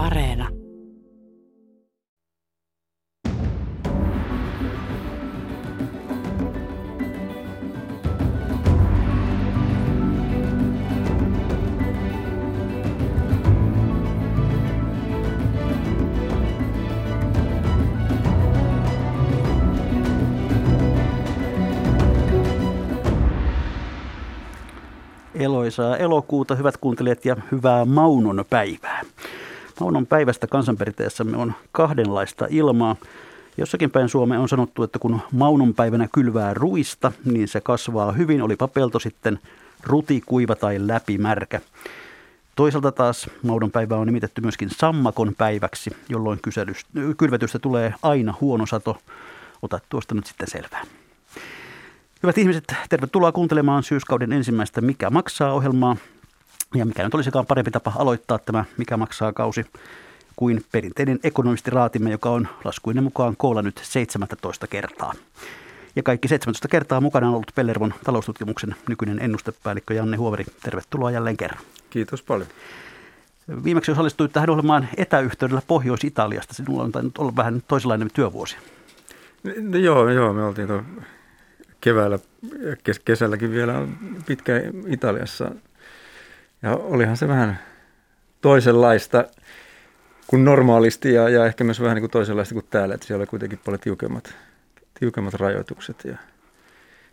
Areena. Eloisaa elokuuta, hyvät kuuntelijat, ja hyvää Maunon päivää. Maunon päivästä kansanperinteessämme on kahdenlaista ilmaa. Jossakin päin Suomeen on sanottu, että kun Maunon päivänä kylvää ruista, niin se kasvaa hyvin, olipa pelto sitten ruti, kuiva tai läpimärkä. Toisaalta taas Maudon päivä on nimitetty myöskin sammakon päiväksi, jolloin kylvetystä tulee aina huono sato. Ota tuosta nyt sitten selvää. Hyvät ihmiset, tervetuloa kuuntelemaan syyskauden ensimmäistä Mikä maksaa ohjelmaa. Ja mikä nyt olisikaan parempi tapa aloittaa tämä Mikä maksaa kausi kuin perinteinen ekonomistiraatimme, joka on laskuinen mukaan koolla nyt 17 kertaa. Ja kaikki 17 kertaa mukana on ollut Pellervon taloustutkimuksen nykyinen ennustepäällikkö Janne Huoveri. Tervetuloa jälleen kerran. Kiitos paljon. Viimeksi osallistuit tähän ohjelmaan etäyhteydellä Pohjois-Italiasta. Sinulla on tainnut olla vähän toisenlainen työvuosi. No, joo, joo, me oltiin keväällä ja kes- kesälläkin vielä pitkä Italiassa. Ja olihan se vähän toisenlaista kuin normaalisti ja, ja ehkä myös vähän niin kuin toisenlaista kuin täällä, että siellä oli kuitenkin paljon tiukemmat, tiukemmat rajoitukset ja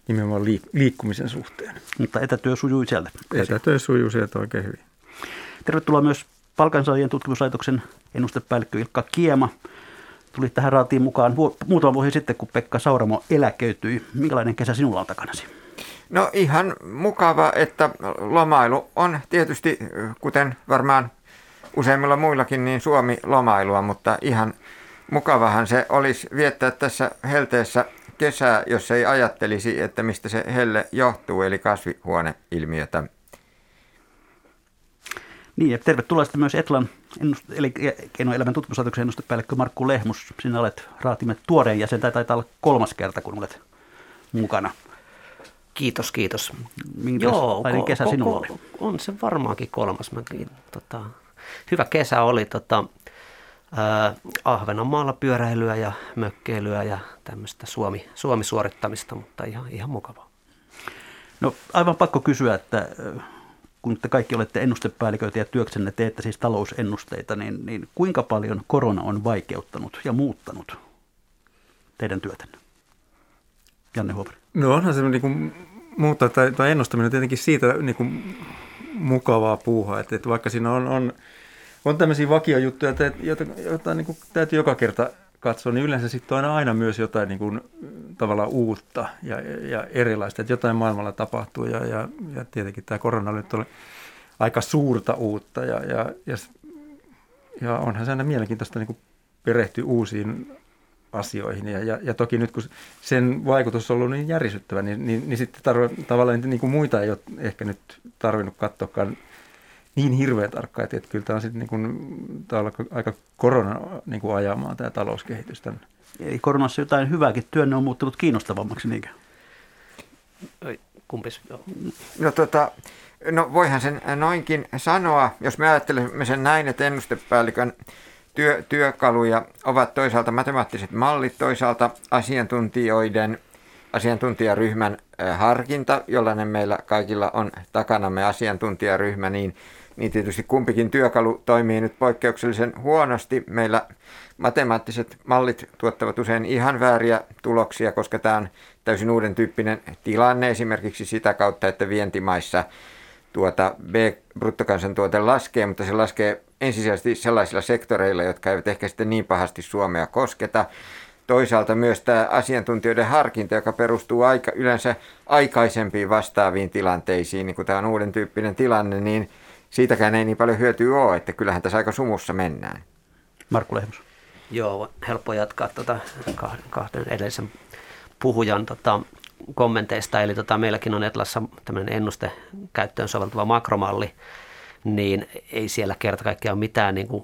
nimenomaan liik- liikkumisen suhteen. Mutta etätyö sujui sieltä. Etätyö sujui sieltä oikein hyvin. Tervetuloa myös palkansaajien tutkimuslaitoksen ennustepäällikkö Ilkka Kiema tuli tähän raatiin mukaan muutama vuosi sitten, kun Pekka Sauramo eläköityi. Minkälainen kesä sinulla on takanasi? No ihan mukava, että lomailu on tietysti, kuten varmaan useimmilla muillakin, niin Suomi-lomailua, mutta ihan mukavahan se olisi viettää tässä helteessä kesää, jos ei ajattelisi, että mistä se helle johtuu, eli kasvihuoneilmiötä. Niin, ja tervetuloa sitten myös Etlan ennust- eli Keinoelämän tutkimuslaitoksen ennustepäällikkö Markku Lehmus. Sinä olet raatimme tuoreen jäsen, tai taitaa olla kolmas kerta, kun olet mukana. Kiitos, kiitos. Minkälainen kesä ko- sinulla oli? On se varmaankin kolmas. Mä, tota, hyvä kesä oli tota, äh, Ahvenanmaalla pyöräilyä ja mökkeilyä ja tämmöistä Suomi, Suomi-suorittamista, mutta ihan, ihan mukavaa. No aivan pakko kysyä, että kun te kaikki olette ennustepäälliköitä ja työksenne teette siis talousennusteita, niin, niin kuinka paljon korona on vaikeuttanut ja muuttanut teidän työtänne? Janne Huopari. No onhan se niin kuin, muuttaa tai, tai ennustaminen on tietenkin siitä niin kuin, mukavaa puuhaa, että, että vaikka siinä on, on, on tämmöisiä vakiojuttuja, joita, joita niin kuin, täytyy joka kerta katsoo, niin yleensä sitten on aina myös jotain niin kuin, tavallaan uutta ja, ja erilaista, että jotain maailmalla tapahtuu ja, ja, ja tietenkin tämä korona nyt oli aika suurta uutta ja, ja, ja, ja onhan se aina mielenkiintoista niin kuin perehtyä uusiin asioihin ja, ja, ja toki nyt kun sen vaikutus on ollut niin järisyttävä, niin, niin, niin sitten tarvo, tavallaan niin kuin muita ei ole ehkä nyt tarvinnut katsoakaan niin hirveän tarkkaan, että, että kyllä tämä on sitten niin kuin, tämä on aika korona niin kuin ajamaan tämä talouskehitys tänne. Eli koronassa jotain hyvääkin, työnne on muuttunut kiinnostavammaksi, niinkö? Kumpis? Joo. No, tota, no voihan sen noinkin sanoa, jos me ajattelemme sen näin, että ennustepäällikön työ, työkaluja ovat toisaalta matemaattiset mallit, toisaalta asiantuntijoiden, asiantuntijaryhmän harkinta, jollainen meillä kaikilla on takanamme asiantuntijaryhmä, niin niin tietysti kumpikin työkalu toimii nyt poikkeuksellisen huonosti. Meillä matemaattiset mallit tuottavat usein ihan vääriä tuloksia, koska tämä on täysin uuden tyyppinen tilanne esimerkiksi sitä kautta, että vientimaissa tuota B-bruttokansantuote laskee, mutta se laskee ensisijaisesti sellaisilla sektoreilla, jotka eivät ehkä sitten niin pahasti Suomea kosketa. Toisaalta myös tämä asiantuntijoiden harkinta, joka perustuu aika, yleensä aikaisempiin vastaaviin tilanteisiin, niin kuin tämä on uuden tyyppinen tilanne, niin siitäkään ei niin paljon hyötyä ole, että kyllähän tässä aika sumussa mennään. Markku Lehmus. Joo, helppo jatkaa tuota kahden, edellisen puhujan tota, kommenteista. Eli tota, meilläkin on Etlassa tämmöinen ennuste käyttöön soveltuva makromalli, niin ei siellä kerta kaikkiaan ole mitään niin kuin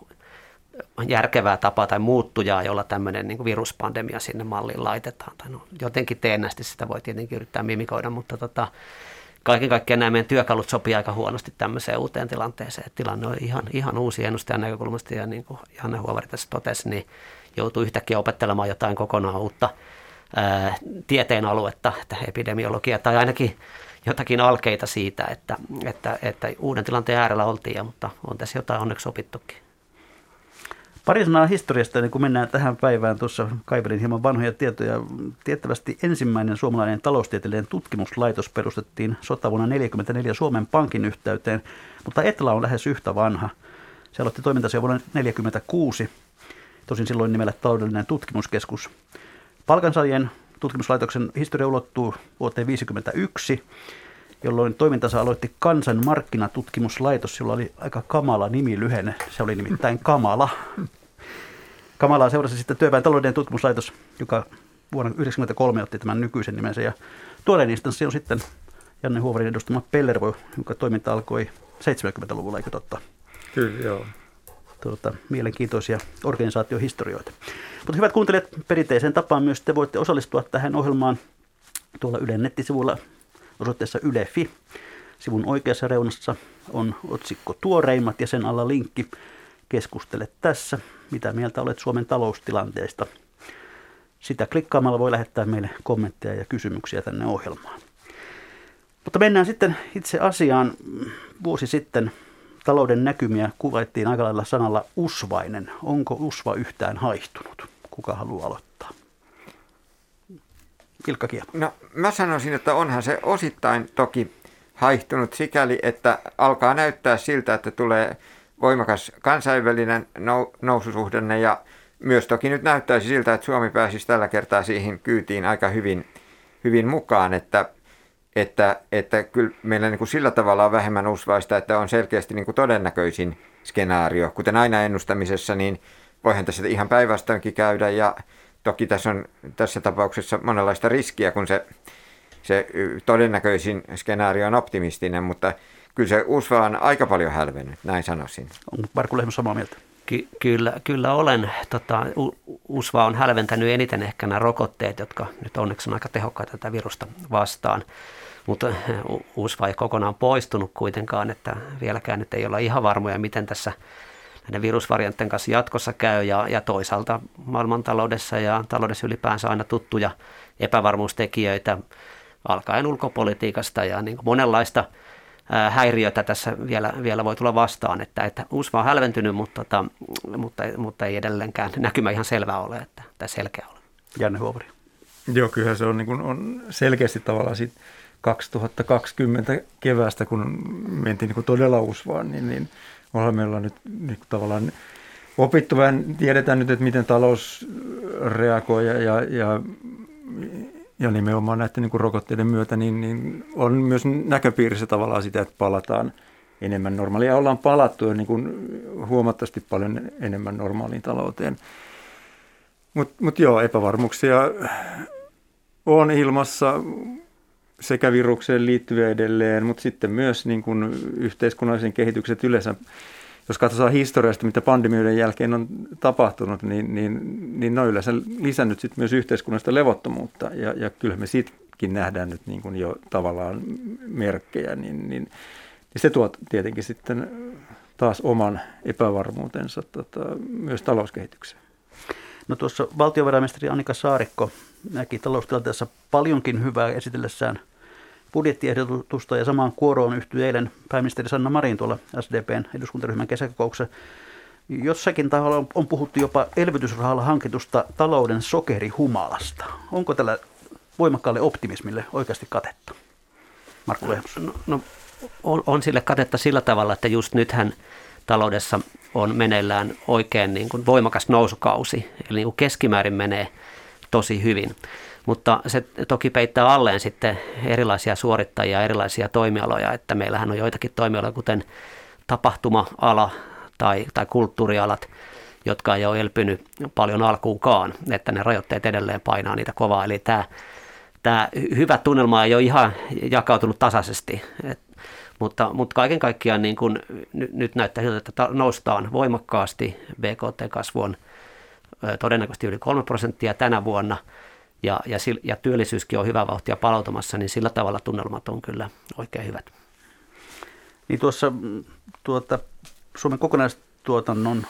järkevää tapaa tai muuttujaa, jolla tämmöinen niin viruspandemia sinne malliin laitetaan. Tai no, jotenkin teennästi sitä voi tietenkin yrittää mimikoida, mutta tota, kaiken kaikkiaan nämä meidän työkalut sopii aika huonosti tämmöiseen uuteen tilanteeseen. Tilanne on ihan, ihan uusi ennustajan näkökulmasta ja niin kuin Janne Huovari tässä totesi, niin joutuu yhtäkkiä opettelemaan jotain kokonaan uutta ää, tieteen aluetta, että epidemiologia tai ainakin jotakin alkeita siitä, että, että, että uuden tilanteen äärellä oltiin, mutta on tässä jotain onneksi opittukin. Pari sanaa historiasta, niin kun mennään tähän päivään. Tuossa kaivelin hieman vanhoja tietoja. Tiettävästi ensimmäinen suomalainen taloustieteellinen tutkimuslaitos perustettiin sotavuonna 1944 Suomen Pankin yhteyteen, mutta Etla on lähes yhtä vanha. Se aloitti toimintansa vuonna 1946, tosin silloin nimellä taloudellinen tutkimuskeskus. Palkansaajien tutkimuslaitoksen historia ulottuu vuoteen 1951, jolloin toimintansa aloitti Kansan markkinatutkimuslaitos, jolla oli aika kamala nimi lyhenne. Se oli nimittäin Kamala. Kamalaa seurasi sitten työväen talouden tutkimuslaitos, joka vuonna 1993 otti tämän nykyisen nimensä. Ja tuorein instanssi on sitten Janne Huovarin edustama Pellervo, jonka toiminta alkoi 70-luvulla, eikö totta? Kyllä, joo. Tuota, mielenkiintoisia organisaatiohistorioita. Mutta hyvät kuuntelijat, perinteiseen tapaan myös te voitte osallistua tähän ohjelmaan tuolla Ylen nettisivuilla osoitteessa Yle.fi. Sivun oikeassa reunassa on otsikko Tuoreimmat ja sen alla linkki Keskustele tässä, mitä mieltä olet Suomen taloustilanteesta. Sitä klikkaamalla voi lähettää meille kommentteja ja kysymyksiä tänne ohjelmaan. Mutta mennään sitten itse asiaan. Vuosi sitten talouden näkymiä kuvaittiin aika lailla sanalla usvainen. Onko usva yhtään haihtunut? Kuka haluaa aloittaa? Ilkka. No mä sanoisin, että onhan se osittain toki haihtunut sikäli, että alkaa näyttää siltä, että tulee voimakas kansainvälinen noususuhdanne ja myös toki nyt näyttäisi siltä, että Suomi pääsisi tällä kertaa siihen kyytiin aika hyvin, hyvin mukaan, että, että, että kyllä meillä niin kuin sillä tavalla on vähemmän usvaista, että on selkeästi niin kuin todennäköisin skenaario. Kuten aina ennustamisessa, niin voihan tässä ihan päinvastoinkin käydä ja toki tässä on tässä tapauksessa monenlaista riskiä, kun se, se todennäköisin skenaario on optimistinen, mutta kyllä se USVA on aika paljon hälvennyt, näin sanoisin. On Markku Lehmo samaa mieltä? Ky- kyllä, kyllä olen. Tota, USVA on hälventänyt eniten ehkä nämä rokotteet, jotka nyt onneksi on aika tehokkaita tätä virusta vastaan. Mutta USVA ei kokonaan poistunut kuitenkaan, että vieläkään nyt ei olla ihan varmoja, miten tässä näiden virusvarianttien kanssa jatkossa käy. Ja, ja toisaalta maailmantaloudessa ja taloudessa ylipäänsä aina tuttuja epävarmuustekijöitä alkaen ulkopolitiikasta ja niin monenlaista – häiriötä tässä vielä, vielä voi tulla vastaan, että, että USVA on hälventynyt, mutta, tota, mutta, mutta ei edelleenkään näkymä ihan selvää ole, että, tai selkeä ole. Janne Huovari. Joo, kyllä se on, niin kuin, on selkeästi tavallaan sit 2020 keväästä, kun mentiin niin kuin todella USVAan, niin, niin ollaan meillä nyt kuin tavallaan opittu vähän, tiedetään nyt, että miten talous reagoi ja, ja, ja ja nimenomaan näiden niin kuin rokotteiden myötä niin, niin on myös näköpiirissä tavallaan sitä, että palataan enemmän normaalia. Ollaan palattu niin kuin huomattavasti paljon enemmän normaaliin talouteen. Mutta mut joo, epävarmuuksia on ilmassa sekä virukseen liittyviä edelleen, mutta sitten myös niin kuin yhteiskunnallisen kehitykset yleensä jos katsotaan historiasta, mitä pandemioiden jälkeen on tapahtunut, niin, niin, niin ne on yleensä lisännyt sit myös yhteiskunnallista levottomuutta. Ja, ja kyllä me siitäkin nähdään nyt niin kuin jo tavallaan merkkejä, niin, niin, niin se tuo tietenkin sitten taas oman epävarmuutensa tota, myös talouskehitykseen. No tuossa valtiovarainministeri Annika Saarikko näki taloustilanteessa paljonkin hyvää esitellessään – budjettiehdotusta ja samaan kuoroon yhtyi eilen pääministeri Sanna Marin tuolla SDPn eduskuntaryhmän kesäkokouksessa. Jossakin taholla on puhuttu jopa elvytysrahalla hankitusta talouden sokerihumalasta. Onko tällä voimakkaalle optimismille oikeasti katetta? Markku Lehmus. No, no, on, on sille katetta sillä tavalla, että just nythän taloudessa on meneillään oikein niin kuin voimakas nousukausi. Eli niin kuin keskimäärin menee tosi hyvin. Mutta se toki peittää alleen sitten erilaisia suorittajia, erilaisia toimialoja, että meillähän on joitakin toimialoja, kuten tapahtuma-ala tai, tai kulttuurialat, jotka ei ole elpynyt paljon alkuunkaan, että ne rajoitteet edelleen painaa niitä kovaa. Eli tämä, tämä hyvä tunnelma ei ole ihan jakautunut tasaisesti, Et, mutta, mutta kaiken kaikkiaan niin kun, nyt, näyttää siltä, että noustaan voimakkaasti. BKT-kasvu on todennäköisesti yli 3 prosenttia tänä vuonna – ja, ja, ja työllisyyskin on hyvä vauhtia palautumassa, niin sillä tavalla tunnelmat on kyllä oikein hyvät. Niin tuossa mm, tuota, Suomen kokonaistuotannon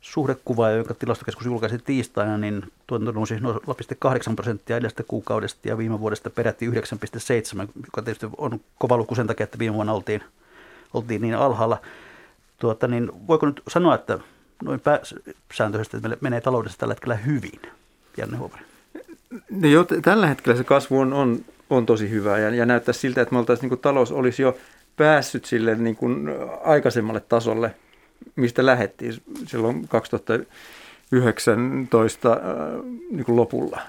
suhdekuva, jonka tilastokeskus julkaisi tiistaina, niin tuotanto nousi 0,8 prosenttia edellisestä kuukaudesta ja viime vuodesta peräti 9,7, joka tietysti on kova luku sen takia, että viime vuonna oltiin, oltiin niin alhaalla. Tuota, niin voiko nyt sanoa, että noin pääsääntöisesti että menee taloudessa tällä hetkellä hyvin? Janne Huomanen. No jo, tällä hetkellä se kasvu on, on, on tosi hyvä ja, ja näyttää siltä, että me oltaisiin, niin talous olisi jo päässyt sille niin kuin aikaisemmalle tasolle, mistä lähettiin silloin 2019 äh, niin kuin lopulla.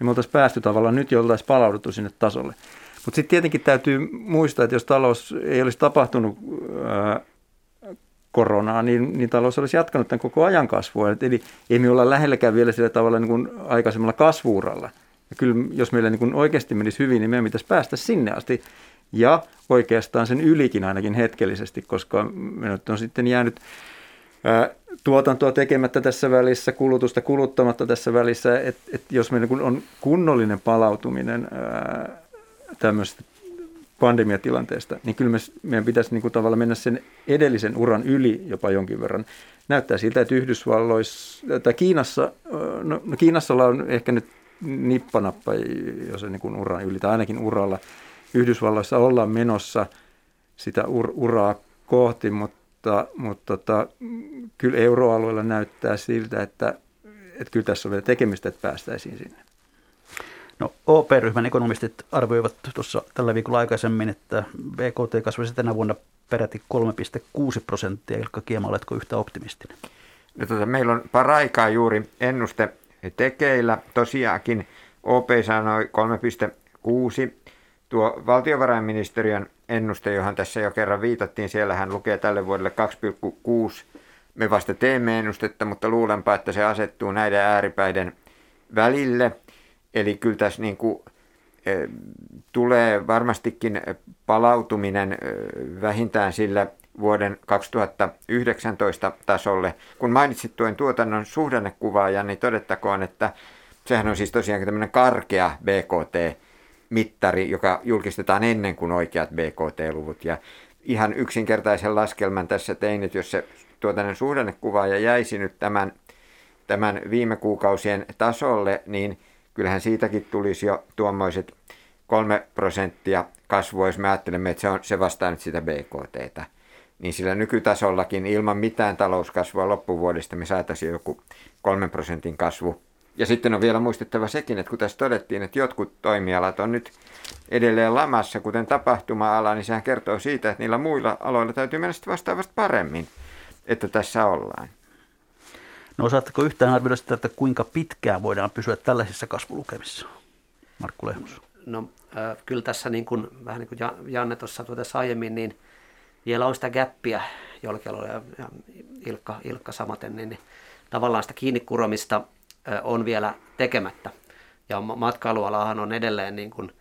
Ja me oltaisiin päästy tavallaan nyt jo oltaisiin palauduttu sinne tasolle. Mutta sitten tietenkin täytyy muistaa, että jos talous ei olisi tapahtunut äh, koronaa, niin, niin talous olisi jatkanut tämän koko ajan kasvua. Eli ei me olla lähelläkään vielä sillä tavalla niin kuin aikaisemmalla kasvuuralla. Ja kyllä jos meillä niin kuin oikeasti menisi hyvin, niin meidän pitäisi päästä sinne asti ja oikeastaan sen ylikin ainakin hetkellisesti, koska minut on sitten jäänyt tuotantoa tekemättä tässä välissä, kulutusta kuluttamatta tässä välissä, että et jos meillä on kunnollinen palautuminen tämmöisestä pandemiatilanteesta, niin kyllä me, meidän pitäisi niin kuin tavallaan mennä sen edellisen uran yli jopa jonkin verran. Näyttää siltä, että Yhdysvalloissa tai Kiinassa, no, no Kiinassa on ehkä nyt nippanappa, jos niin uran yli, tai ainakin uralla – Yhdysvalloissa ollaan menossa sitä ur- uraa kohti, mutta, mutta tota, kyllä euroalueella näyttää siltä, että, että kyllä tässä on vielä tekemistä, että päästäisiin sinne. No, OP-ryhmän ekonomistit arvioivat tuossa tällä viikolla aikaisemmin, että BKT kasvaisi tänä vuonna peräti 3,6 prosenttia. Ilkka Kiema, oletko yhtä optimistinen? No, tuota, meillä on paraikaa juuri ennuste tekeillä. Tosiaankin OP sanoi 3,6 Tuo valtiovarainministeriön ennuste, johon tässä jo kerran viitattiin, siellähän lukee tälle vuodelle 2,6. Me vasta teemme ennustetta, mutta luulenpa, että se asettuu näiden ääripäiden välille. Eli kyllä tässä niin kuin, e, tulee varmastikin palautuminen e, vähintään sillä vuoden 2019 tasolle. Kun mainitsit tuon tuotannon suhdannekuvaajan, niin todettakoon, että sehän on siis tosiaankin tämmöinen karkea BKT, mittari, joka julkistetaan ennen kuin oikeat BKT-luvut. Ja ihan yksinkertaisen laskelman tässä tein, että jos se tuotainen suhdannekuvaaja jäisi nyt tämän, tämän viime kuukausien tasolle, niin kyllähän siitäkin tulisi jo tuommoiset kolme prosenttia kasvua, jos me ajattelemme, että se, on, se vastaa nyt sitä BKTtä. Niin sillä nykytasollakin ilman mitään talouskasvua loppuvuodesta me saataisiin joku kolmen prosentin kasvu ja sitten on vielä muistettava sekin, että kun tässä todettiin, että jotkut toimialat on nyt edelleen lamassa, kuten tapahtuma-ala, niin sehän kertoo siitä, että niillä muilla aloilla täytyy mennä sitten vastaavasti paremmin, että tässä ollaan. No osaatteko yhtään arvioida sitä, että kuinka pitkään voidaan pysyä tällaisissa kasvulukemissa? Markku Lehmus. No äh, kyllä tässä niin kuin, vähän niin kuin Janne tuossa tuossa aiemmin, niin vielä on sitä gäppiä Jolkelolla ja, ja Ilkka, Ilkka samaten, niin, niin tavallaan sitä kiinni kuromista on vielä tekemättä. Ja matkailualahan on edelleen, niin kuin,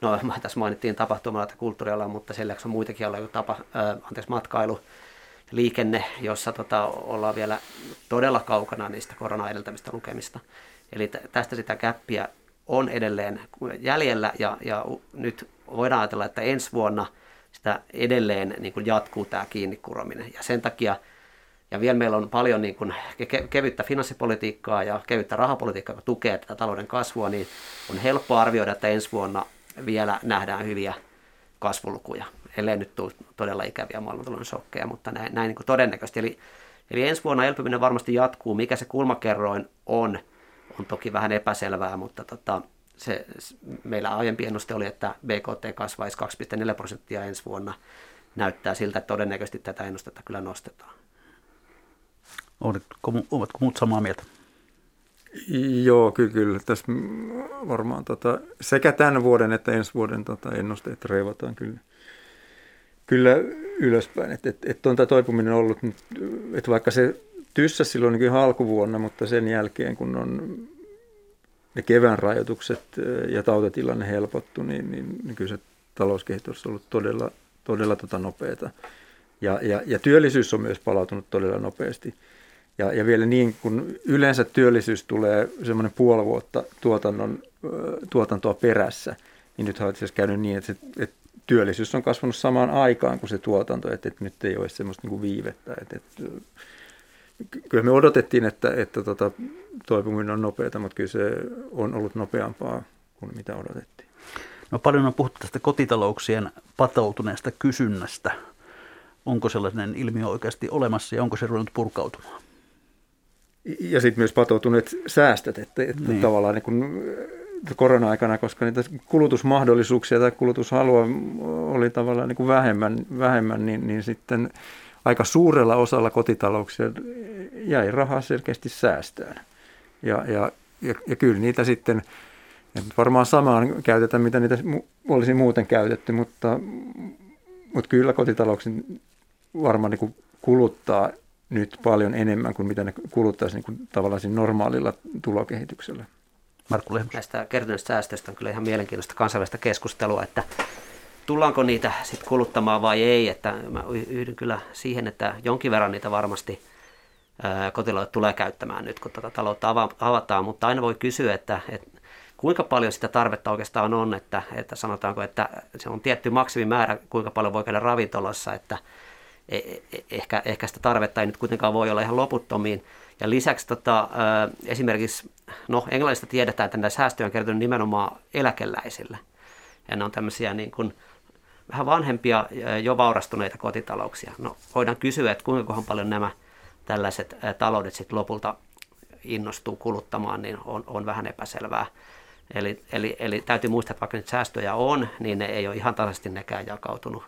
no tässä mainittiin tapahtumalla että kulttuuriala, mutta sen on muitakin aloja kuin tapa, äh, anteeksi, matkailu, liikenne, jossa tota, ollaan vielä todella kaukana niistä korona-edeltämistä lukemista. Eli tästä sitä käppiä on edelleen jäljellä ja, ja nyt voidaan ajatella, että ensi vuonna sitä edelleen niin kuin jatkuu tämä kiinni kurominen. Ja sen takia ja vielä meillä on paljon niin kuin kevyttä finanssipolitiikkaa ja kevyttä rahapolitiikkaa, joka tukee tätä talouden kasvua, niin on helppo arvioida, että ensi vuonna vielä nähdään hyviä kasvulukuja, ellei nyt tule todella ikäviä maailmantalouden shokkeja, mutta näin, näin niin kuin todennäköisesti. Eli, eli ensi vuonna elpyminen varmasti jatkuu. Mikä se kulmakerroin on, on toki vähän epäselvää, mutta tota, se, meillä aiempi ennuste oli, että BKT kasvaisi 2,4 prosenttia ensi vuonna. Näyttää siltä, että todennäköisesti tätä ennustetta kyllä nostetaan. Oletko, ovatko muut samaa mieltä? Joo, kyllä, kyllä. Tässä varmaan tota, sekä tämän vuoden että ensi vuoden tota, ennusteet reivataan kyllä, kyllä ylöspäin. Että et, et on tämä toipuminen ollut, että vaikka se tyssä silloin niin ihan alkuvuonna, mutta sen jälkeen kun on ne kevään rajoitukset ja tautitilanne helpottu, niin, niin, niin kyllä se talouskehitys on ollut todella, todella tota nopeata. Ja, ja, ja työllisyys on myös palautunut todella nopeasti. Ja, ja vielä niin, kun yleensä työllisyys tulee semmoinen puoli vuotta tuotannon, tuotantoa perässä, niin nyt on itse käynyt niin, että, se, että työllisyys on kasvanut samaan aikaan kuin se tuotanto, että, että nyt ei ole semmoista niin kuin viivettä. Että, että, kyllä me odotettiin, että, että tota, toipuminen on nopeata, mutta kyllä se on ollut nopeampaa kuin mitä odotettiin. No paljon on puhuttu tästä kotitalouksien patoutuneesta kysynnästä. Onko sellainen ilmiö oikeasti olemassa ja onko se ruvennut purkautumaan? Ja sitten myös patoutuneet säästöt, että, että niin. tavallaan niin kun korona-aikana, koska niitä kulutusmahdollisuuksia tai kulutushalua oli tavallaan niin kuin vähemmän, vähemmän niin, niin sitten aika suurella osalla kotitalouksia jäi rahaa selkeästi säästöön. Ja, ja, ja, ja kyllä niitä sitten, varmaan samaan käytetään, mitä niitä olisi muuten käytetty, mutta, mutta kyllä kotitalouksin varmaan niin kuin kuluttaa nyt paljon enemmän kuin mitä ne kuluttaisi niin tavallaan normaalilla tulokehityksellä. Markku Lehmus. Näistä kertyneistä säästöistä on kyllä ihan mielenkiintoista kansainvälistä keskustelua, että tullaanko niitä sitten kuluttamaan vai ei. Että mä yhdyn kyllä siihen, että jonkin verran niitä varmasti kotiloille tulee käyttämään nyt, kun tätä taloutta avataan, mutta aina voi kysyä, että, että kuinka paljon sitä tarvetta oikeastaan on, että, että sanotaanko, että se on tietty maksimimäärä, kuinka paljon voi käydä ravintolassa, että e, e, ehkä, ehkä sitä tarvetta ei nyt kuitenkaan voi olla ihan loputtomiin. Ja lisäksi tota, esimerkiksi, no englannista tiedetään, että näitä säästöjä on kertynyt nimenomaan eläkeläisille. Ja ne on tämmöisiä niin kuin, vähän vanhempia, jo vaurastuneita kotitalouksia. No voidaan kysyä, että kuinka paljon nämä tällaiset taloudet sitten lopulta innostuu kuluttamaan, niin on, on vähän epäselvää. Eli, eli, eli täytyy muistaa, että vaikka nyt säästöjä on, niin ne ei ole ihan tasaisesti nekään jakautunut.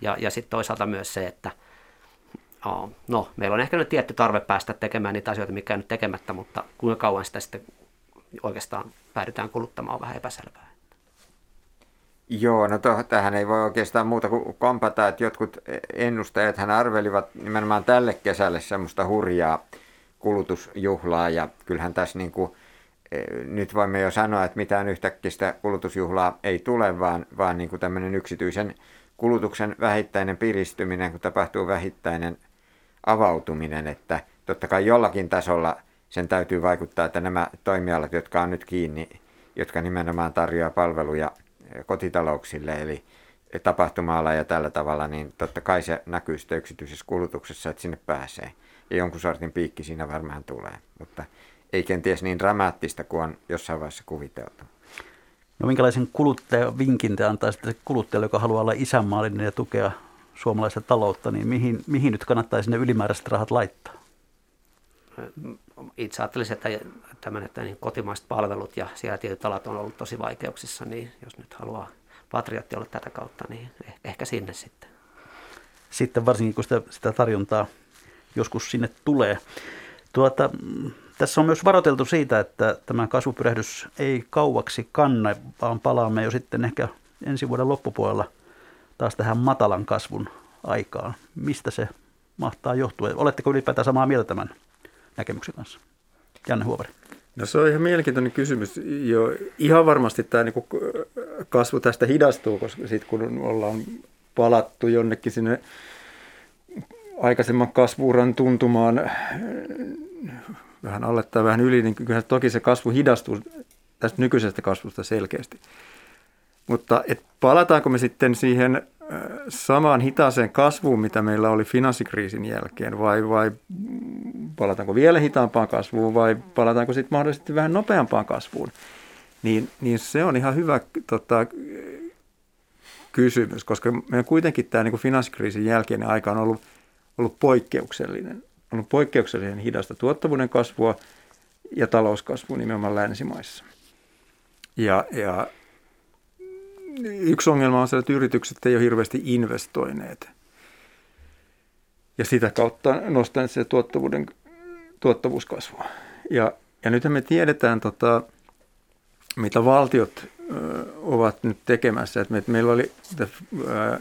Ja, ja sitten toisaalta myös se, että no, meillä on ehkä nyt tietty tarve päästä tekemään niitä asioita, mikä nyt tekemättä, mutta kuinka kauan sitä sitten oikeastaan päädytään kuluttamaan on vähän epäselvää. Joo, no to, tähän ei voi oikeastaan muuta kuin kompata, että jotkut ennustajat hän arvelivat nimenomaan tälle kesälle semmoista hurjaa kulutusjuhlaa ja kyllähän tässä niin kuin, e, nyt voimme jo sanoa, että mitään yhtäkkiä kulutusjuhlaa ei tule, vaan, vaan niin kuin tämmöinen yksityisen kulutuksen vähittäinen piristyminen, kun tapahtuu vähittäinen avautuminen, että totta kai jollakin tasolla sen täytyy vaikuttaa, että nämä toimialat, jotka on nyt kiinni, jotka nimenomaan tarjoaa palveluja kotitalouksille, eli tapahtuma ja tällä tavalla, niin totta kai se näkyy sitten yksityisessä kulutuksessa, että sinne pääsee. Ja jonkun sortin piikki siinä varmaan tulee, mutta ei kenties niin dramaattista kuin on jossain vaiheessa kuviteltu. No minkälaisen kuluttajavinkin te antaisitte kuluttajalle, joka haluaa olla isänmaallinen ja tukea suomalaista taloutta, niin mihin, mihin nyt kannattaisi ne ylimääräiset rahat laittaa? Itse ajattelisin, että tämmöinen, että niin kotimaiset palvelut ja siellä tietyt alat on ollut tosi vaikeuksissa, niin jos nyt haluaa patriotti olla tätä kautta, niin eh, ehkä sinne sitten. Sitten varsinkin, kun sitä, sitä tarjontaa joskus sinne tulee. Tuota, tässä on myös varoiteltu siitä, että tämä kasvupyrähdys ei kauaksi kanna, vaan palaamme jo sitten ehkä ensi vuoden loppupuolella taas tähän matalan kasvun aikaan. Mistä se mahtaa johtua? Oletteko ylipäätään samaa mieltä tämän näkemyksen kanssa? Janne Huovari. No se on ihan mielenkiintoinen kysymys. Jo, ihan varmasti tämä niin kasvu tästä hidastuu, koska sitten kun ollaan palattu jonnekin sinne aikaisemman kasvuuran tuntumaan vähän alle tai vähän yli, niin kyllä toki se kasvu hidastuu tästä nykyisestä kasvusta selkeästi. Mutta et palataanko me sitten siihen samaan hitaaseen kasvuun, mitä meillä oli finanssikriisin jälkeen, vai, vai palataanko vielä hitaampaan kasvuun, vai palataanko sitten mahdollisesti vähän nopeampaan kasvuun, niin, niin se on ihan hyvä tota, kysymys, koska meidän kuitenkin tämä niin finanssikriisin jälkeinen aika on ollut, ollut poikkeuksellinen. On ollut poikkeuksellisen hidasta tuottavuuden kasvua ja talouskasvua nimenomaan länsimaissa. Ja, ja yksi ongelma on se, että yritykset ei ole hirveästi investoineet. Ja sitä kautta nostaneet se tuottavuuden, tuottavuuskasvua. Ja, ja nyt me tiedetään, tota, mitä valtiot ö, ovat nyt tekemässä. Et me, et meillä oli ö,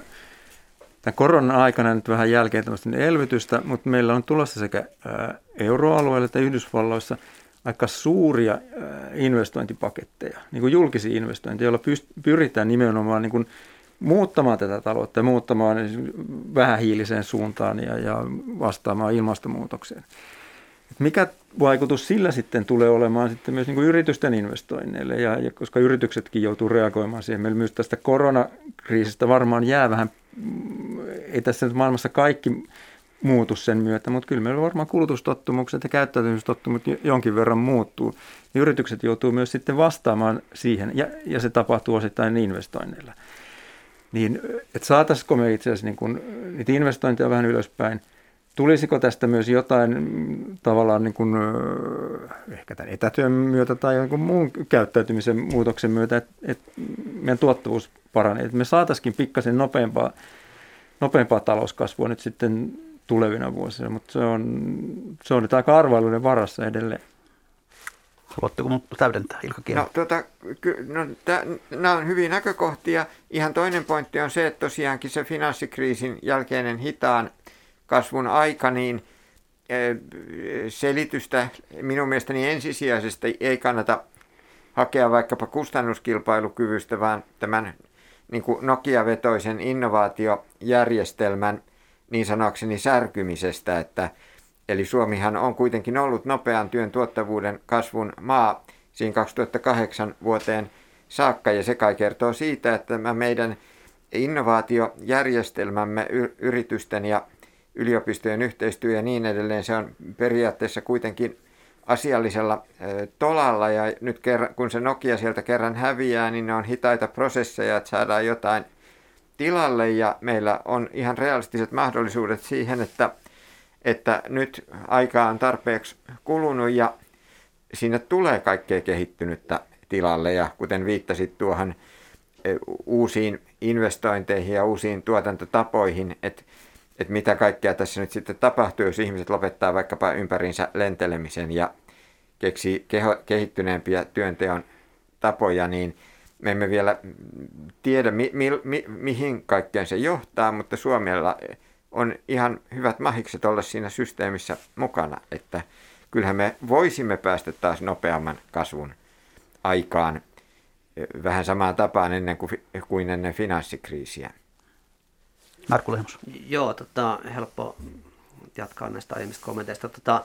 tämän koronan aikana nyt vähän jälkeen tämmöistä elvytystä, mutta meillä on tulossa sekä ö, euroalueella että Yhdysvalloissa – aika suuria investointipaketteja, niin kuin julkisia investointeja, joilla pyritään nimenomaan niin kuin muuttamaan tätä taloutta ja muuttamaan vähähiiliseen suuntaan ja, ja vastaamaan ilmastonmuutokseen. mikä vaikutus sillä sitten tulee olemaan sitten myös niin kuin yritysten investoinneille, ja, ja koska yrityksetkin joutuu reagoimaan siihen. Meillä myös tästä koronakriisistä varmaan jää vähän, mm, ei tässä nyt maailmassa kaikki muutu sen myötä, mutta kyllä meillä varmaan kulutustottumukset ja käyttäytymistottumukset jonkin verran muuttuu. Ja yritykset joutuu myös sitten vastaamaan siihen, ja, ja se tapahtuu osittain investoinneilla. Niin, että saataisiko me itse asiassa niin kun, niitä investointeja vähän ylöspäin – Tulisiko tästä myös jotain mm, tavallaan niin kuin, ehkä tämän etätyön myötä tai jonkun muun käyttäytymisen muutoksen myötä, että, että meidän tuottavuus paranee, että me saataisiin pikkasen nopeampaa, nopeampaa talouskasvua nyt sitten tulevina vuosina, mutta se on, se on nyt aika arvailuiden varassa edelleen. Haluatteko täydentää, Ilkka Kielo? No, tuota, ky, no, nämä on hyviä näkökohtia. Ihan toinen pointti on se, että tosiaankin se finanssikriisin jälkeinen hitaan kasvun aika, niin selitystä minun mielestäni ensisijaisesti ei kannata hakea vaikkapa kustannuskilpailukyvystä, vaan tämän niin kuin Nokia-vetoisen innovaatiojärjestelmän niin sanokseni särkymisestä, että eli Suomihan on kuitenkin ollut nopean työn tuottavuuden kasvun maa siinä 2008 vuoteen saakka, ja se kai kertoo siitä, että meidän innovaatiojärjestelmämme yritysten ja yliopistojen yhteistyö ja niin edelleen, se on periaatteessa kuitenkin asiallisella tolalla ja nyt kun se Nokia sieltä kerran häviää, niin ne on hitaita prosesseja, että saadaan jotain tilalle ja meillä on ihan realistiset mahdollisuudet siihen, että, että nyt aika on tarpeeksi kulunut ja sinne tulee kaikkea kehittynyttä tilalle. Ja kuten viittasit tuohon uusiin investointeihin ja uusiin tuotantotapoihin, että että mitä kaikkea tässä nyt sitten tapahtuu, jos ihmiset lopettaa vaikkapa ympärinsä lentelemisen ja keksii keho, kehittyneempiä työnteon tapoja, niin me emme vielä tiedä, mi, mi, mi, mihin kaikkeen se johtaa, mutta Suomella on ihan hyvät mahikset olla siinä systeemissä mukana, että kyllähän me voisimme päästä taas nopeamman kasvun aikaan vähän samaan tapaan ennen kuin, kuin ennen finanssikriisiä. Markku Lehmus. Joo, tota, helppo jatkaa näistä aiemmista kommenteista. Tota,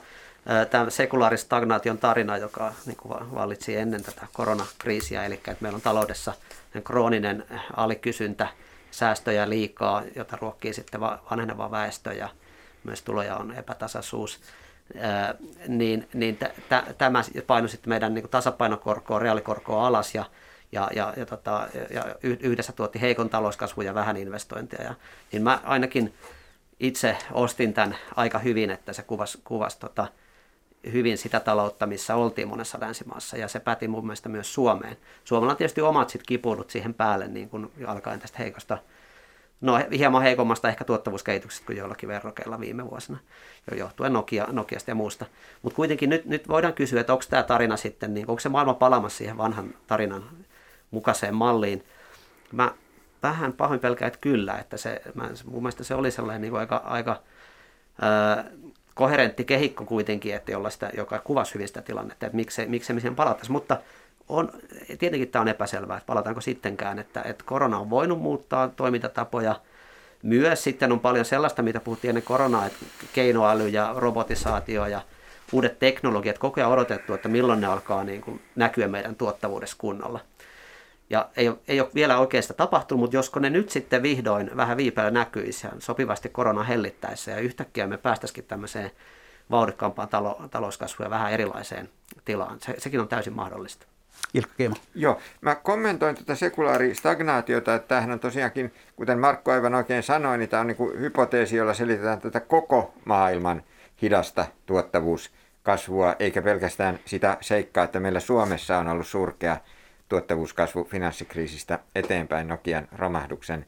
tämä sekulaaristagnaation tarina, joka niin kuin vallitsi ennen tätä koronakriisiä, eli että meillä on taloudessa krooninen alikysyntä, säästöjä liikaa, jota ruokkii sitten vanheneva väestö ja myös tuloja on epätasaisuus, niin, niin t- t- tämä painoi sitten meidän niin tasapainokorkoa, reaalikorkoa alas ja ja, ja, ja, tota, ja yhdessä tuotti heikon talouskasvun ja vähän investointia. Ja, niin mä ainakin itse ostin tämän aika hyvin, että se kuvasi, kuvasi tota, hyvin sitä taloutta, missä oltiin monessa länsimaassa, ja se päti mun mielestä myös Suomeen. Suomella on tietysti omat sit kipuudut siihen päälle, niin kuin alkaen tästä heikosta, no hieman heikommasta ehkä tuottavuuskehityksestä kuin joillakin verrokeilla viime vuosina, jo johtuen Nokia, Nokiasta ja muusta. Mutta kuitenkin nyt, nyt voidaan kysyä, että onko tämä tarina sitten, niin onko se maailma palamassa siihen vanhan tarinan mukaiseen malliin. Mä vähän pahoin pelkään, että kyllä, että se, mä, mun mielestä se oli sellainen niin aika, aika ää, koherentti kehikko kuitenkin, että jolla sitä, joka kuvasi hyvin sitä tilannetta, että miksi, miksi me siihen palattaisiin. Mutta on, tietenkin tämä on epäselvää, että palataanko sittenkään, että, että korona on voinut muuttaa toimintatapoja. Myös sitten on paljon sellaista, mitä puhuttiin ennen koronaa, että keinoäly ja robotisaatio ja uudet teknologiat, koko ajan odotettu, että milloin ne alkaa niin kuin näkyä meidän tuottavuudessa kunnolla. Ja ei, ei ole vielä oikeasta tapahtunut, mutta josko ne nyt sitten vihdoin vähän viipeellä näkyisi ja sopivasti korona hellittäessä ja yhtäkkiä me päästäisikin tämmöiseen vauhdikkaampaan talo, talouskasvuun ja vähän erilaiseen tilaan. Se, sekin on täysin mahdollista. Ilkka Keima. Joo, mä kommentoin tätä sekulaaristagnaatiota, että tämähän on tosiaankin, kuten Markko aivan oikein sanoi, niin tämä on niin kuin hypoteesi, jolla selitetään tätä koko maailman hidasta tuottavuuskasvua, eikä pelkästään sitä seikkaa, että meillä Suomessa on ollut surkea tuottavuuskasvu finanssikriisistä eteenpäin Nokian romahduksen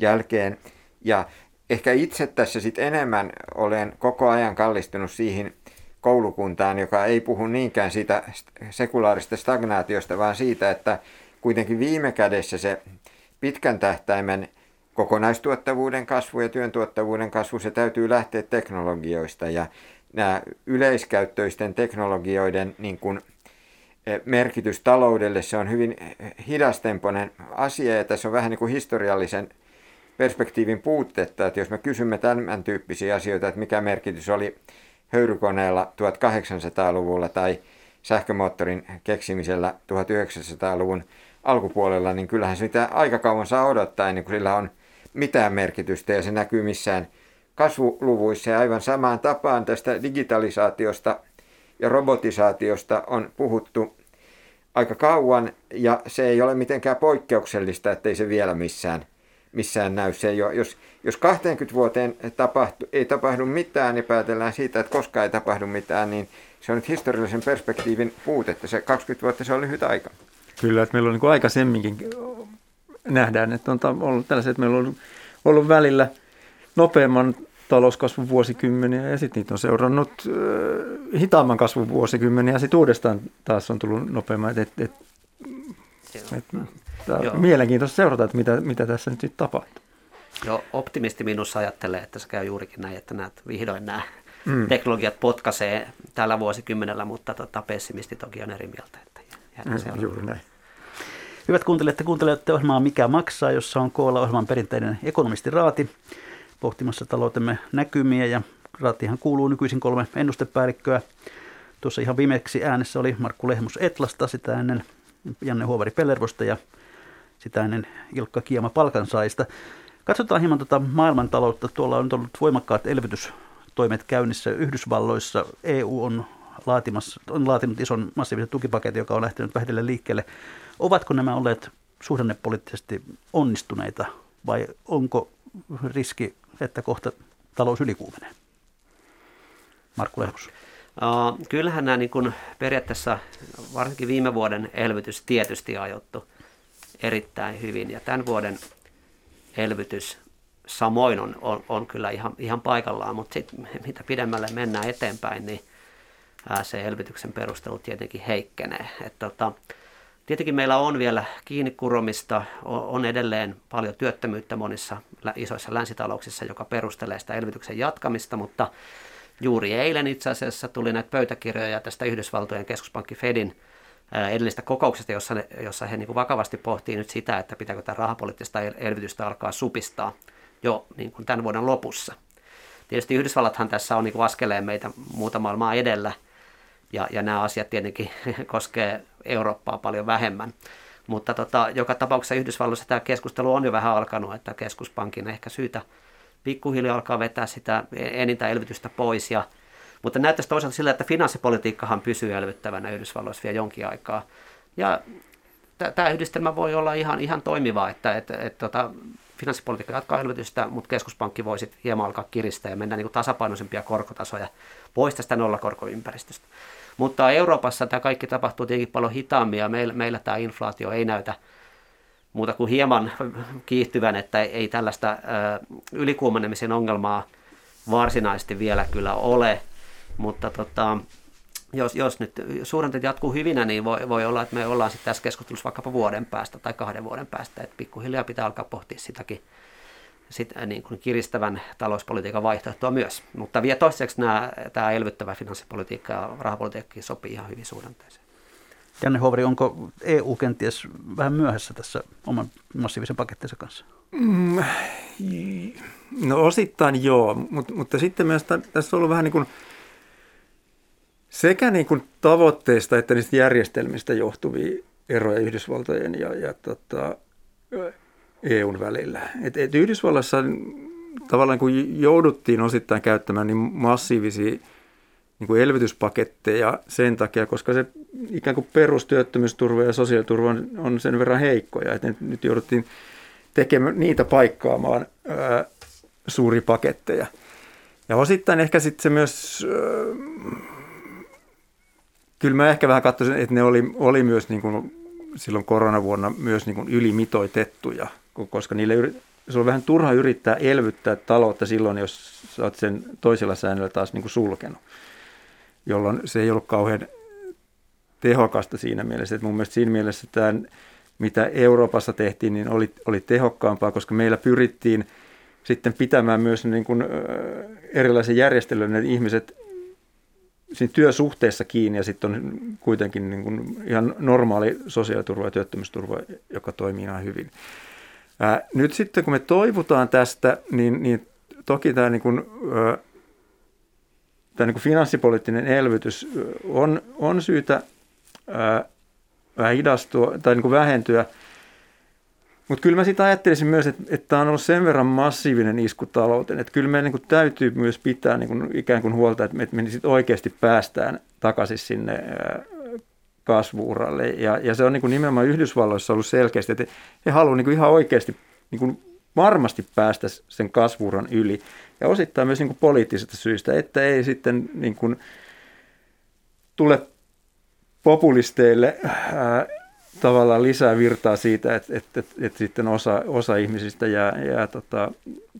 jälkeen. Ja ehkä itse tässä sitten enemmän olen koko ajan kallistunut siihen koulukuntaan, joka ei puhu niinkään siitä sekulaarista stagnaatiosta, vaan siitä, että kuitenkin viime kädessä se pitkän tähtäimen kokonaistuottavuuden kasvu ja työn tuottavuuden kasvu, se täytyy lähteä teknologioista ja nämä yleiskäyttöisten teknologioiden niin kuin merkitys taloudelle. Se on hyvin hidastempoinen asia ja tässä on vähän niin kuin historiallisen perspektiivin puutetta, että jos me kysymme tämän tyyppisiä asioita, että mikä merkitys oli höyrykoneella 1800-luvulla tai sähkömoottorin keksimisellä 1900-luvun alkupuolella, niin kyllähän sitä aika kauan saa odottaa ennen kuin sillä on mitään merkitystä ja se näkyy missään kasvuluvuissa ja aivan samaan tapaan tästä digitalisaatiosta ja robotisaatiosta on puhuttu aika kauan ja se ei ole mitenkään poikkeuksellista, ettei se vielä missään, missään näy. Se ei ole, jos, jos 20 vuoteen tapahtu, ei tapahdu mitään ja päätellään siitä, että koskaan ei tapahdu mitään, niin se on nyt historiallisen perspektiivin puutetta. Se 20 vuotta se on lyhyt aika. Kyllä, että meillä on niin aikaisemminkin nähdään, että on ollut tällaiset, että meillä on ollut välillä nopeamman talouskasvun vuosikymmeniä ja sitten niitä on seurannut äh, hitaamman kasvun vuosikymmeniä ja sitten uudestaan taas on tullut nopeamman. Et, et, et, et, mielenkiintoista seurata, että mitä, mitä tässä nyt sitten tapahtuu. Joo, optimisti minussa ajattelee, että se käy juurikin näin, että näet vihdoin nämä mm. teknologiat potkaisee tällä vuosikymmenellä, mutta tota, pessimisti toki on eri mieltä. Että mm, juuri näin. Hyvät kuuntelijat, kuuntelette ohjelmaa Mikä maksaa, jossa on koolla ohjelman perinteinen ekonomisti Raati pohtimassa taloutemme näkymiä ja Raatihan kuuluu nykyisin kolme ennustepäällikköä. Tuossa ihan viimeksi äänessä oli Markku Lehmus Etlasta, sitä ennen Janne Huovari Pellervosta ja sitä ennen Ilkka Kiema Palkansaista. Katsotaan hieman tuota maailmantaloutta. Tuolla on ollut voimakkaat elvytystoimet käynnissä Yhdysvalloissa. EU on, laatimassa, on laatinut ison massiivisen tukipaketin, joka on lähtenyt vähitellen liikkeelle. Ovatko nämä olleet suhdannepoliittisesti onnistuneita vai onko riski, että kohta talous ylikuumenee? Markku Lehmus. Kyllähän nämä niin kuin periaatteessa varsinkin viime vuoden elvytys tietysti ajoittu erittäin hyvin ja tämän vuoden elvytys samoin on, on, on kyllä ihan, ihan paikallaan, mutta sit, mitä pidemmälle mennään eteenpäin, niin se elvytyksen perustelu tietenkin heikkenee. Et, tota, Tietenkin meillä on vielä kiinni kuromista, on edelleen paljon työttömyyttä monissa isoissa länsitalouksissa, joka perustelee sitä elvytyksen jatkamista, mutta juuri eilen itse asiassa tuli näitä pöytäkirjoja tästä Yhdysvaltojen keskuspankki Fedin edellistä kokouksesta, jossa, ne, jossa he niin kuin vakavasti pohtii nyt sitä, että pitääkö tämä rahapoliittista elvytystä alkaa supistaa jo niin kuin tämän vuoden lopussa. Tietysti Yhdysvallathan tässä on niin kuin askeleen meitä muuta maailmaa edellä – ja, ja nämä asiat tietenkin koskee Eurooppaa paljon vähemmän. Mutta tota, joka tapauksessa Yhdysvalloissa tämä keskustelu on jo vähän alkanut, että keskuspankin ehkä syytä pikkuhiljaa alkaa vetää sitä enintään elvytystä pois. Ja, mutta näyttäisi toisaalta sillä, että finanssipolitiikkahan pysyy elvyttävänä Yhdysvalloissa vielä jonkin aikaa. Ja tämä yhdistelmä voi olla ihan, ihan toimiva, että että että tota, finanssipolitiikka jatkaa elvytystä, mutta keskuspankki voi sitten hieman alkaa kiristää ja mennä niin tasapainoisempia korkotasoja pois tästä nollakorkoympäristöstä. Mutta Euroopassa tämä kaikki tapahtuu tietenkin paljon hitaammin ja meillä, meillä tämä inflaatio ei näytä muuta kuin hieman kiihtyvän, että ei tällaista ylikuumenemisen ongelmaa varsinaisesti vielä kyllä ole, mutta tota, jos, jos nyt suhdanteet jatkuu hyvinä, niin voi, voi olla, että me ollaan sitten tässä keskustelussa vaikkapa vuoden päästä tai kahden vuoden päästä, että pikkuhiljaa pitää alkaa pohtia sitäkin sit, äh, niin kuin kiristävän talouspolitiikan vaihtoehtoa myös. Mutta vielä toiseksi nämä, tämä elvyttävä finanssipolitiikka ja rahapolitiikka sopii ihan hyvin suhdanteeseen. Janne Hovri, onko EU kenties vähän myöhässä tässä oman massiivisen pakettinsa kanssa? Mm, no osittain joo, mutta, mutta sitten myös tässä on ollut vähän niin kuin sekä niin kuin tavoitteista että niistä järjestelmistä johtuvia eroja Yhdysvaltojen ja, ja tota, EUn välillä. Et, et Yhdysvallassa tavallaan kun jouduttiin osittain käyttämään niin massiivisia niin kuin elvytyspaketteja sen takia, koska se ikään kuin perustyöttömyysturva ja sosiaaliturva on, on sen verran heikkoja, että nyt jouduttiin tekemään niitä paikkaamaan ää, suuri paketteja. Ja osittain ehkä sitten se myös, ää, kyllä mä ehkä vähän katsoisin, että ne oli, oli myös niin kuin silloin koronavuonna myös niin kuin ylimitoitettuja koska niille se on vähän turha yrittää elvyttää taloutta silloin, jos sä oot sen toisella säännöllä taas niin kuin sulkenut, jolloin se ei ollut kauhean tehokasta siinä mielessä. Että mun mielestä siinä mielessä tämä, mitä Euroopassa tehtiin, niin oli, oli tehokkaampaa, koska meillä pyrittiin sitten pitämään myös niin kuin, erilaisen järjestelyyn, että ihmiset siinä työsuhteessa kiinni ja sitten on kuitenkin niin kuin ihan normaali sosiaaliturva ja työttömyysturva, joka toimii ihan hyvin. Ää, nyt sitten kun me toivutaan tästä, niin, niin toki tämä niin kuin, ää, tämä niin finanssipoliittinen elvytys on, on syytä ää, hidastua tai niin kuin vähentyä. Mutta kyllä mä sitä ajattelisin myös, että, että tämä on ollut sen verran massiivinen isku talouteen, että kyllä meidän niin kuin täytyy myös pitää niin kuin ikään kuin huolta, että me, me sit oikeasti päästään takaisin sinne kasvuuralle. Ja, ja se on niin kuin nimenomaan Yhdysvalloissa ollut selkeästi, että he haluavat niin kuin ihan oikeasti niin kuin varmasti päästä sen kasvuuran yli. Ja osittain myös niin kuin poliittisista syistä, että ei sitten niin kuin tule populisteille ää, tavallaan lisää virtaa siitä, että, että, että, että sitten osa, osa ihmisistä jää, jää tota,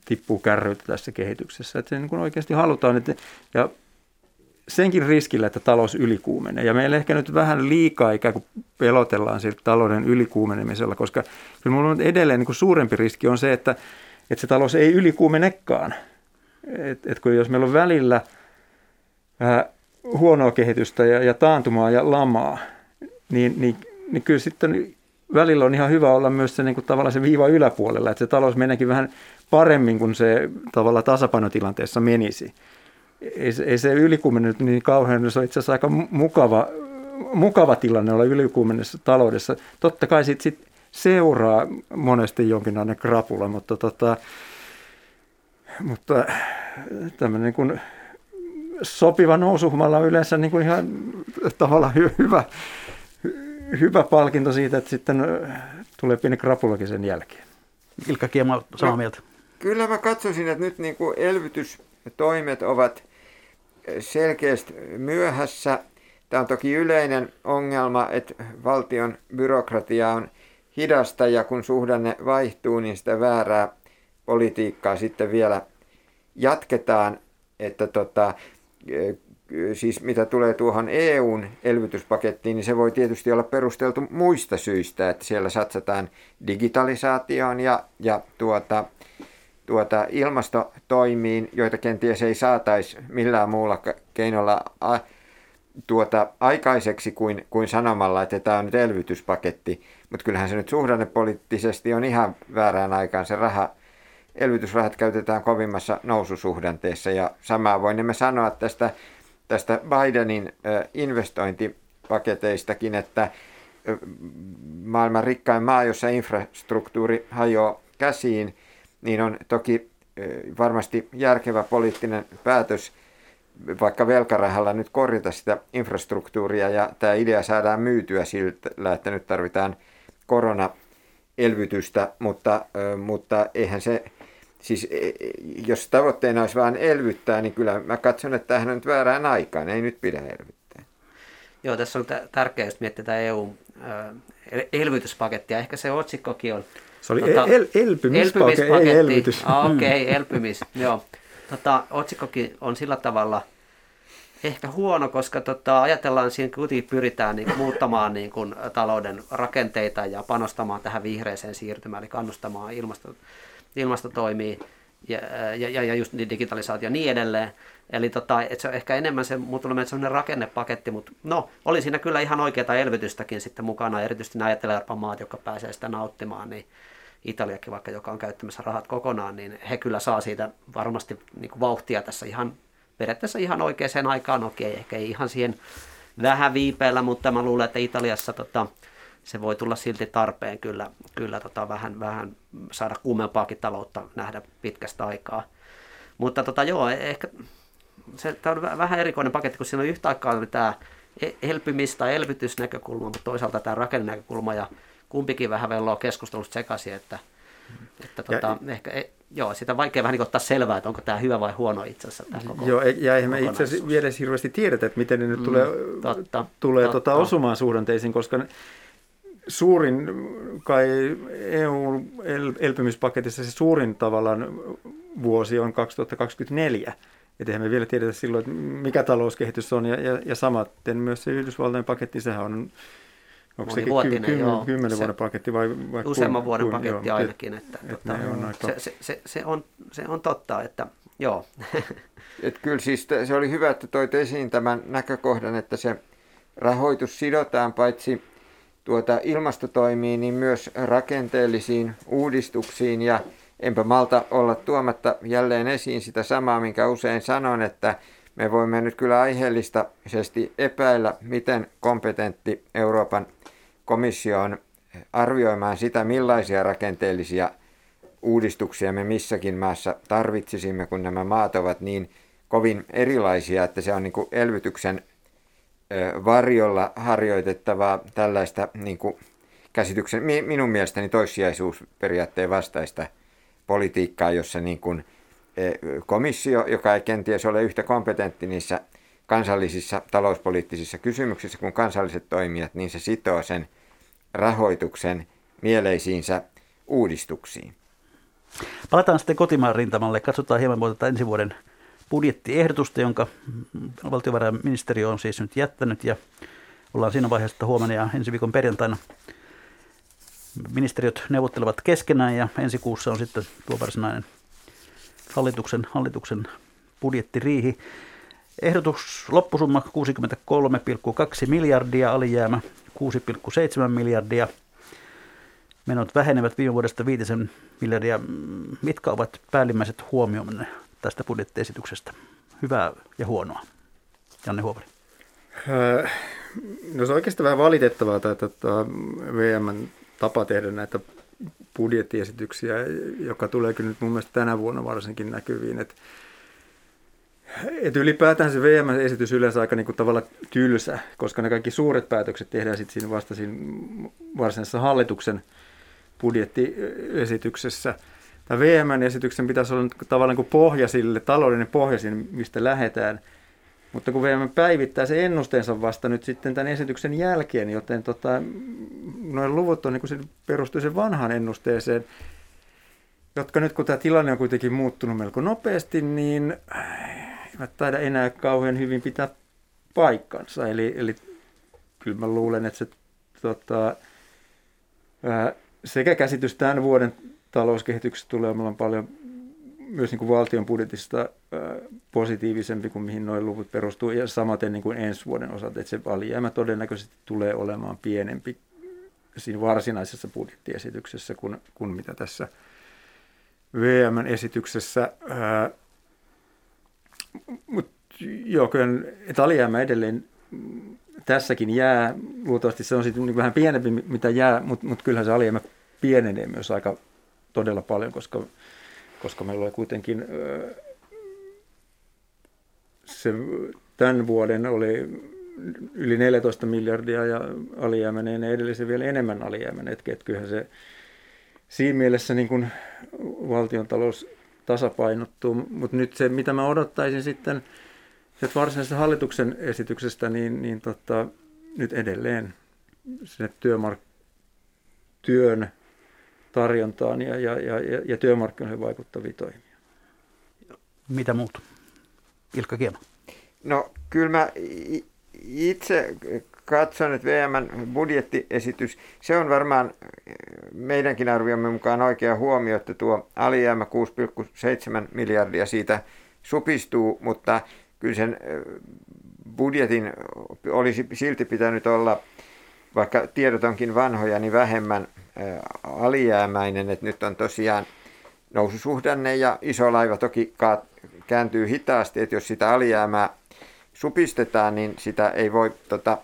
tippuu kärryiltä tässä kehityksessä. Että se niin kuin oikeasti halutaan, että, ja senkin riskillä, että talous ylikuumenee. Ja meillä ehkä nyt vähän liikaa ikään kuin pelotellaan siltä talouden ylikuumenemisella, koska kyllä minulla on edelleen niin kuin suurempi riski on se, että, että se talous ei ylikuumenekaan. Et, et kun jos meillä on välillä ää, huonoa kehitystä ja, ja taantumaa ja lamaa, niin, niin, niin kyllä sitten välillä on ihan hyvä olla myös se niin kuin tavallaan se viiva yläpuolella, että se talous meneekin vähän paremmin kuin se tavallaan tasapainotilanteessa menisi ei, ei se ylikuumennyt niin kauhean, se on itse asiassa aika mukava, mukava tilanne olla ylikuumenessa taloudessa. Totta kai sitten sit seuraa monesti jonkinlainen krapula, mutta, tota, mutta tämmöinen niin sopiva nousuhumalla on yleensä niin kuin ihan tavallaan hy, hyvä, hyvä palkinto siitä, että sitten tulee pieni krapulakin sen jälkeen. Ilkka Kiema, samaa no, mieltä. Kyllä mä katsoisin, että nyt niin kuin elvytystoimet ovat selkeästi myöhässä. Tämä on toki yleinen ongelma, että valtion byrokratia on hidasta ja kun suhdanne vaihtuu, niin sitä väärää politiikkaa sitten vielä jatketaan. Että tota, siis mitä tulee tuohon EUn elvytyspakettiin, niin se voi tietysti olla perusteltu muista syistä, että siellä satsataan digitalisaatioon ja, ja tuota, tuota ilmastotoimiin, joita kenties ei saataisi millään muulla keinolla a, tuota, aikaiseksi kuin, kuin sanomalla, että tämä on nyt elvytyspaketti. Mutta kyllähän se nyt suhdannepoliittisesti on ihan väärään aikaan. Se raha, elvytysrahat käytetään kovimmassa noususuhdanteessa ja samaa voimme sanoa tästä, tästä Bidenin investointipaketeistakin, että maailman rikkain maa, jossa infrastruktuuri hajoaa käsiin – niin on toki varmasti järkevä poliittinen päätös vaikka velkarahalla nyt korjata sitä infrastruktuuria ja tämä idea saadaan myytyä sillä, että nyt tarvitaan koronaelvytystä, mutta, mutta eihän se, siis e, e, jos tavoitteena olisi vain elvyttää, niin kyllä mä katson, että tähän on nyt väärään aikaan, ei nyt pidä elvyttää. Joo, tässä on tärkeää, jos miettii tätä EU-elvytyspakettia, ehkä se otsikkokin on se oli tota, el- elpymispaketti, ei elvytys. Ah, Okei, okay, elpymis, joo. Tota, otsikkokin on sillä tavalla ehkä huono, koska tota, ajatellaan siinä kuitenkin pyritään niin, muuttamaan niin kuin, talouden rakenteita ja panostamaan tähän vihreäseen siirtymään, eli kannustamaan ilmasto, ilmastotoimia ja, ja, ja just digitalisaatio ja niin edelleen. Eli tota, et se on ehkä enemmän se, mutta tulee sellainen rakennepaketti, mutta no, oli siinä kyllä ihan oikeaa elvytystäkin sitten mukana, erityisesti nämä etelä maat, jotka pääsee sitä nauttimaan, niin Italiakin vaikka, joka on käyttämässä rahat kokonaan, niin he kyllä saa siitä varmasti niin kuin vauhtia tässä ihan periaatteessa ihan oikeaan aikaan. Okei, ehkä ei ihan siihen vähän viipeellä, mutta mä luulen, että Italiassa tota, se voi tulla silti tarpeen kyllä, kyllä tota, vähän, vähän saada kuumempaakin taloutta nähdä pitkästä aikaa. Mutta tota, joo, ehkä se, tämä on vähän erikoinen paketti, kun siinä on yhtä aikaa tämä e-, elpymis- tai elvytysnäkökulma, mutta toisaalta tämä rakennenäkökulma ja kumpikin vähän velloo keskustelusta sekaisin, että, että tota, ja, ehkä, e, joo, sitä on vaikea vähän niin ottaa selvää, että onko tämä hyvä vai huono itse asiassa. Tämä koko joo, ja eihän me itse asiassa vielä hirveästi tiedetä, että miten ne nyt mm, tulee, totta, tulee totta. Tota osumaan suhdanteisiin, koska suurin, kai EU-elpymispaketissa se suurin tavallaan vuosi on 2024. Että eihän me vielä tiedetä silloin, että mikä talouskehitys on, ja, ja, ja samaten myös se Yhdysvaltain paketti, sehän on Onko se kymmen, joo. kymmenen vuoden paketti vai, vai Useamman kuin, vuoden paketti joo, ainakin. Että, et tota, on aika... se, se, se, on, se on totta, että joo. Et kyllä siis se oli hyvä, että toit esiin tämän näkökohdan, että se rahoitus sidotaan paitsi tuota ilmastotoimiin, niin myös rakenteellisiin uudistuksiin ja enpä malta olla tuomatta jälleen esiin sitä samaa, minkä usein sanon, että me voimme nyt kyllä aiheellisesti epäillä, miten kompetentti Euroopan komissio on arvioimaan sitä, millaisia rakenteellisia uudistuksia me missäkin maassa tarvitsisimme, kun nämä maat ovat niin kovin erilaisia, että se on niin kuin elvytyksen varjolla harjoitettavaa tällaista niin kuin käsityksen, minun mielestäni toissijaisuusperiaatteen vastaista politiikkaa, jossa niin kuin komissio, joka ei kenties ole yhtä kompetentti niissä kansallisissa talouspoliittisissa kysymyksissä kuin kansalliset toimijat, niin se sitoo sen rahoituksen mieleisiinsä uudistuksiin. Palataan sitten kotimaan rintamalle. Katsotaan hieman tätä ensi vuoden budjettiehdotusta, jonka valtiovarainministeriö on siis nyt jättänyt ja ollaan siinä vaiheessa, että huomenna ja ensi viikon perjantaina ministeriöt neuvottelevat keskenään ja ensi kuussa on sitten tuo varsinainen hallituksen, hallituksen budjettiriihi. Ehdotus loppusumma 63,2 miljardia, alijäämä 6,7 miljardia. Menot vähenevät viime vuodesta 5 miljardia. Mitkä ovat päällimmäiset huomiomme tästä budjettiesityksestä? Hyvää ja huonoa. Janne Huovari. Öö, no se on oikeastaan vähän valitettavaa tämä VMn tapa tehdä näitä budjettiesityksiä, joka tulee kyllä nyt mun mielestä tänä vuonna varsinkin näkyviin. Että et ylipäätään se VM-esitys yleensä aika niinku tavalla tylsä, koska ne kaikki suuret päätökset tehdään sitten siinä vasta siinä varsinaisessa hallituksen budjettiesityksessä. Tämä VM-esityksen pitäisi olla tavallaan kuin pohja sille, taloudellinen pohja sinne, mistä lähdetään. Mutta kun VM päivittää se ennusteensa vasta nyt sitten tämän esityksen jälkeen, joten tota, noin luvut on niin se perustuu sen vanhaan ennusteeseen, jotka nyt kun tämä tilanne on kuitenkin muuttunut melko nopeasti, niin eivät taida enää kauhean hyvin pitää paikkansa. Eli, eli kyllä mä luulen, että se tota, ää, sekä käsitys tämän vuoden talouskehityksestä tulee olemaan paljon myös niin kuin valtion budjetista ää, positiivisempi kuin mihin noin luvut perustuu, ja samaten niin kuin ensi vuoden osalta, että se alijäämä todennäköisesti tulee olemaan pienempi siinä varsinaisessa budjettiesityksessä kuin, kuin mitä tässä VM-esityksessä. Ää, mutta joo, kyllä alijäämä edelleen tässäkin jää. Luultavasti se on sitten niin vähän pienempi, mitä jää, mutta mut kyllähän se alijäämä pienenee myös aika todella paljon, koska, koska meillä oli kuitenkin se tämän vuoden oli yli 14 miljardia ja alijäämäneen edellisen vielä enemmän alijäämäneen. Että kyllähän se siinä mielessä niin kuin valtion talous tasapainottuu. Mutta nyt se, mitä mä odottaisin sitten että varsinaisesta hallituksen esityksestä, niin, niin tota, nyt edelleen sinne työmark- työn tarjontaan ja, ja, ja, ja työmarkkinoihin vaikuttavia toimia. Mitä muut? Ilkka Kiema. No kyllä mä itse katson, että VMn budjettiesitys, se on varmaan meidänkin arviomme mukaan oikea huomio, että tuo alijäämä 6,7 miljardia siitä supistuu, mutta kyllä sen budjetin olisi silti pitänyt olla, vaikka tiedot onkin vanhoja, niin vähemmän alijäämäinen, että nyt on tosiaan noususuhdanne ja iso laiva toki kääntyy hitaasti, että jos sitä alijäämää supistetaan, niin sitä ei voi tota,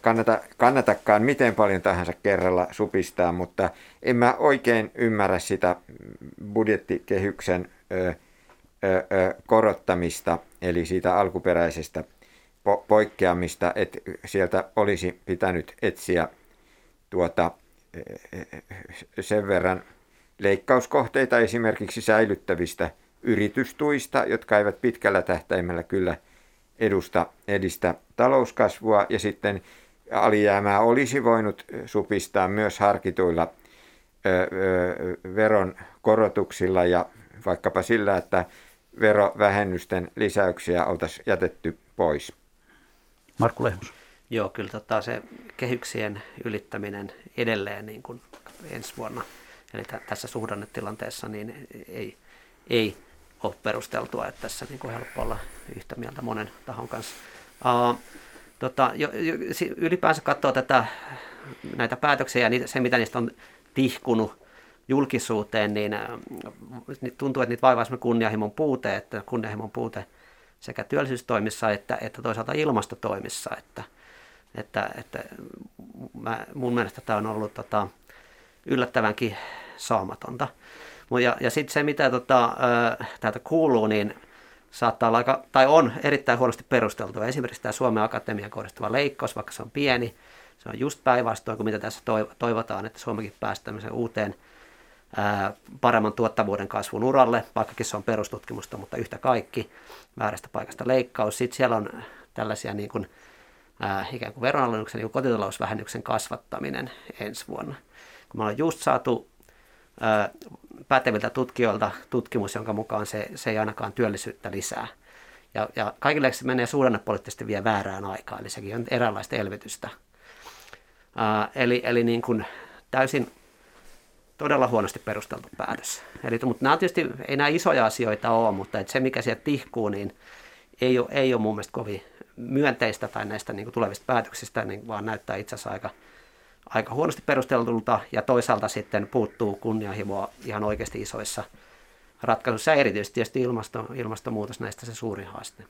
kannata, kannatakaan miten paljon tahansa kerralla supistaa, mutta en mä oikein ymmärrä sitä budjettikehyksen ö, ö, ö, korottamista, eli siitä alkuperäisestä po- poikkeamista, että sieltä olisi pitänyt etsiä tuota, sen verran leikkauskohteita esimerkiksi säilyttävistä yritystuista, jotka eivät pitkällä tähtäimellä kyllä edusta, edistä talouskasvua ja sitten alijäämää olisi voinut supistaa myös harkituilla veron korotuksilla ja vaikkapa sillä, että verovähennysten lisäyksiä oltaisiin jätetty pois. Markku Lehmus. Joo, kyllä tota, se kehyksien ylittäminen edelleen niin kuin ensi vuonna, eli t- tässä suhdannetilanteessa, niin ei, ei ole perusteltua, että tässä niin kuin helppo olla yhtä mieltä monen tahon kanssa. Uh, tota, jo, jo, ylipäänsä katsoo tätä, näitä päätöksiä ja se, mitä niistä on tihkunut julkisuuteen, niin äh, tuntuu, että niitä vaivaa kunnianhimon puute, että kunnianhimon puute sekä työllisyystoimissa että, että toisaalta ilmastotoimissa. Että, että, että mä, mun mielestä tämä on ollut tota, yllättävänkin saamatonta. Ja, ja sitten se, mitä tota, täältä kuuluu, niin saattaa olla aika, tai on erittäin huonosti perusteltua. Esimerkiksi tämä Suomen Akatemian kohdistuva leikkaus, vaikka se on pieni, se on just päinvastoin kuin mitä tässä toivotaan, että Suomikin päästään uuteen ää, paremman tuottavuuden kasvun uralle, vaikkakin se on perustutkimusta, mutta yhtä kaikki väärästä paikasta leikkaus. Sitten siellä on tällaisia niin kuin, ää, ikään kuin veronalennuksen, niin kuin kotitalousvähennyksen kasvattaminen ensi vuonna. Kun me ollaan just saatu päteviltä tutkijoilta tutkimus, jonka mukaan se, se ei ainakaan työllisyyttä lisää. Ja, ja kaikille se menee suhdannepoliittisesti vielä väärään aikaan, eli sekin on eräänlaista elvytystä. Ää, eli eli niin kuin täysin todella huonosti perusteltu päätös. Eli, mutta nämä tietysti, ei nämä isoja asioita ole, mutta että se mikä sieltä tihkuu, niin ei ole, ei ole mun mielestä kovin myönteistä tai näistä niin kuin tulevista päätöksistä, niin vaan näyttää itse asiassa aika, aika huonosti perusteltulta ja toisaalta sitten puuttuu kunnianhimoa ihan oikeasti isoissa ratkaisuissa ja erityisesti tietysti ilmasto, ilmastonmuutos näistä se suurin haaste.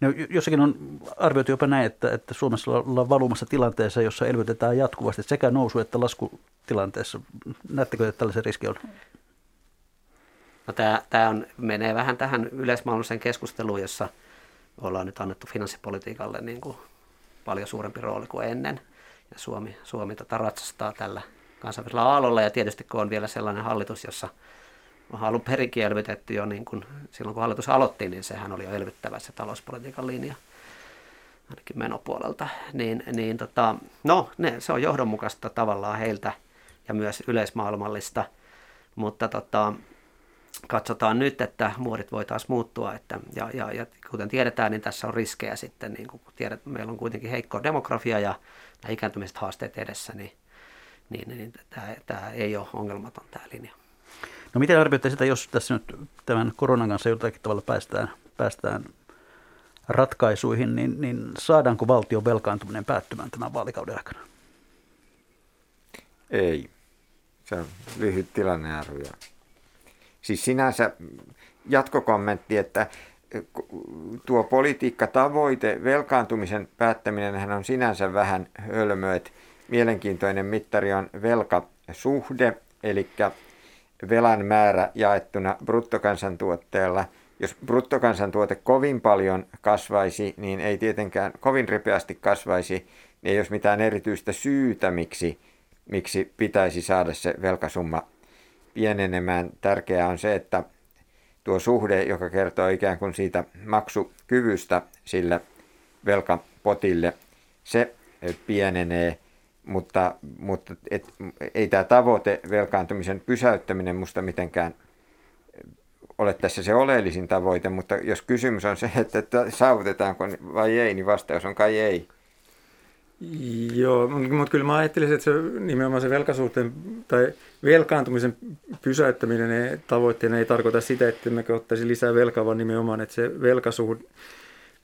No, jossakin on arvioitu jopa näin, että, että Suomessa ollaan valumassa tilanteessa, jossa elvytetään jatkuvasti sekä nousu- että laskutilanteessa. Näettekö, että tällaisen riski on? No, tämä, tämä on, menee vähän tähän yleismaailmalliseen keskusteluun, jossa ollaan nyt annettu finanssipolitiikalle niin kuin paljon suurempi rooli kuin ennen. Ja Suomi, Suomi tota ratsastaa tällä kansainvälisellä aallolla. Ja tietysti kun on vielä sellainen hallitus, jossa on alun perinkin elvytetty jo niin kuin silloin kun hallitus aloitti, niin sehän oli jo elvyttävä se talouspolitiikan linja ainakin menopuolelta, niin, niin tota, no, ne, se on johdonmukaista tavallaan heiltä ja myös yleismaailmallista, mutta tota, katsotaan nyt, että muodit voi taas muuttua, että, ja, ja, ja kuten tiedetään, niin tässä on riskejä sitten, niin kun tiedät, meillä on kuitenkin heikko demografia ja nämä ikääntymiset haasteet edessä, niin, niin, niin tämä, tämä ei ole ongelmaton tämä linja. No miten arvioitte sitä, jos tässä nyt tämän koronan kanssa jotakin tavalla päästään, päästään ratkaisuihin, niin, niin saadaanko valtion velkaantuminen päättymään tämän vaalikauden aikana? Ei. Se on lyhyt tilannearvio. Siis sinänsä jatkokommentti, että tuo politiikkatavoite, velkaantumisen päättäminen on sinänsä vähän hölmö, että mielenkiintoinen mittari on velkasuhde, eli velan määrä jaettuna bruttokansantuotteella. Jos bruttokansantuote kovin paljon kasvaisi, niin ei tietenkään kovin ripeästi kasvaisi, niin ei olisi mitään erityistä syytä, miksi, miksi pitäisi saada se velkasumma pienenemään. Tärkeää on se, että tuo suhde, joka kertoo ikään kuin siitä maksukyvystä sille velkapotille, se pienenee – mutta, mutta et, ei tämä tavoite, velkaantumisen pysäyttäminen musta mitenkään ole tässä se oleellisin tavoite, mutta jos kysymys on se, että, saavutetaanko vai ei, niin vastaus on kai ei. Joo, mutta kyllä mä ajattelisin, että se nimenomaan se velkasuhteen tai velkaantumisen pysäyttäminen tavoitteena ei tarkoita sitä, että me ottaisi lisää velkaa, vaan nimenomaan, että se velkasuhde,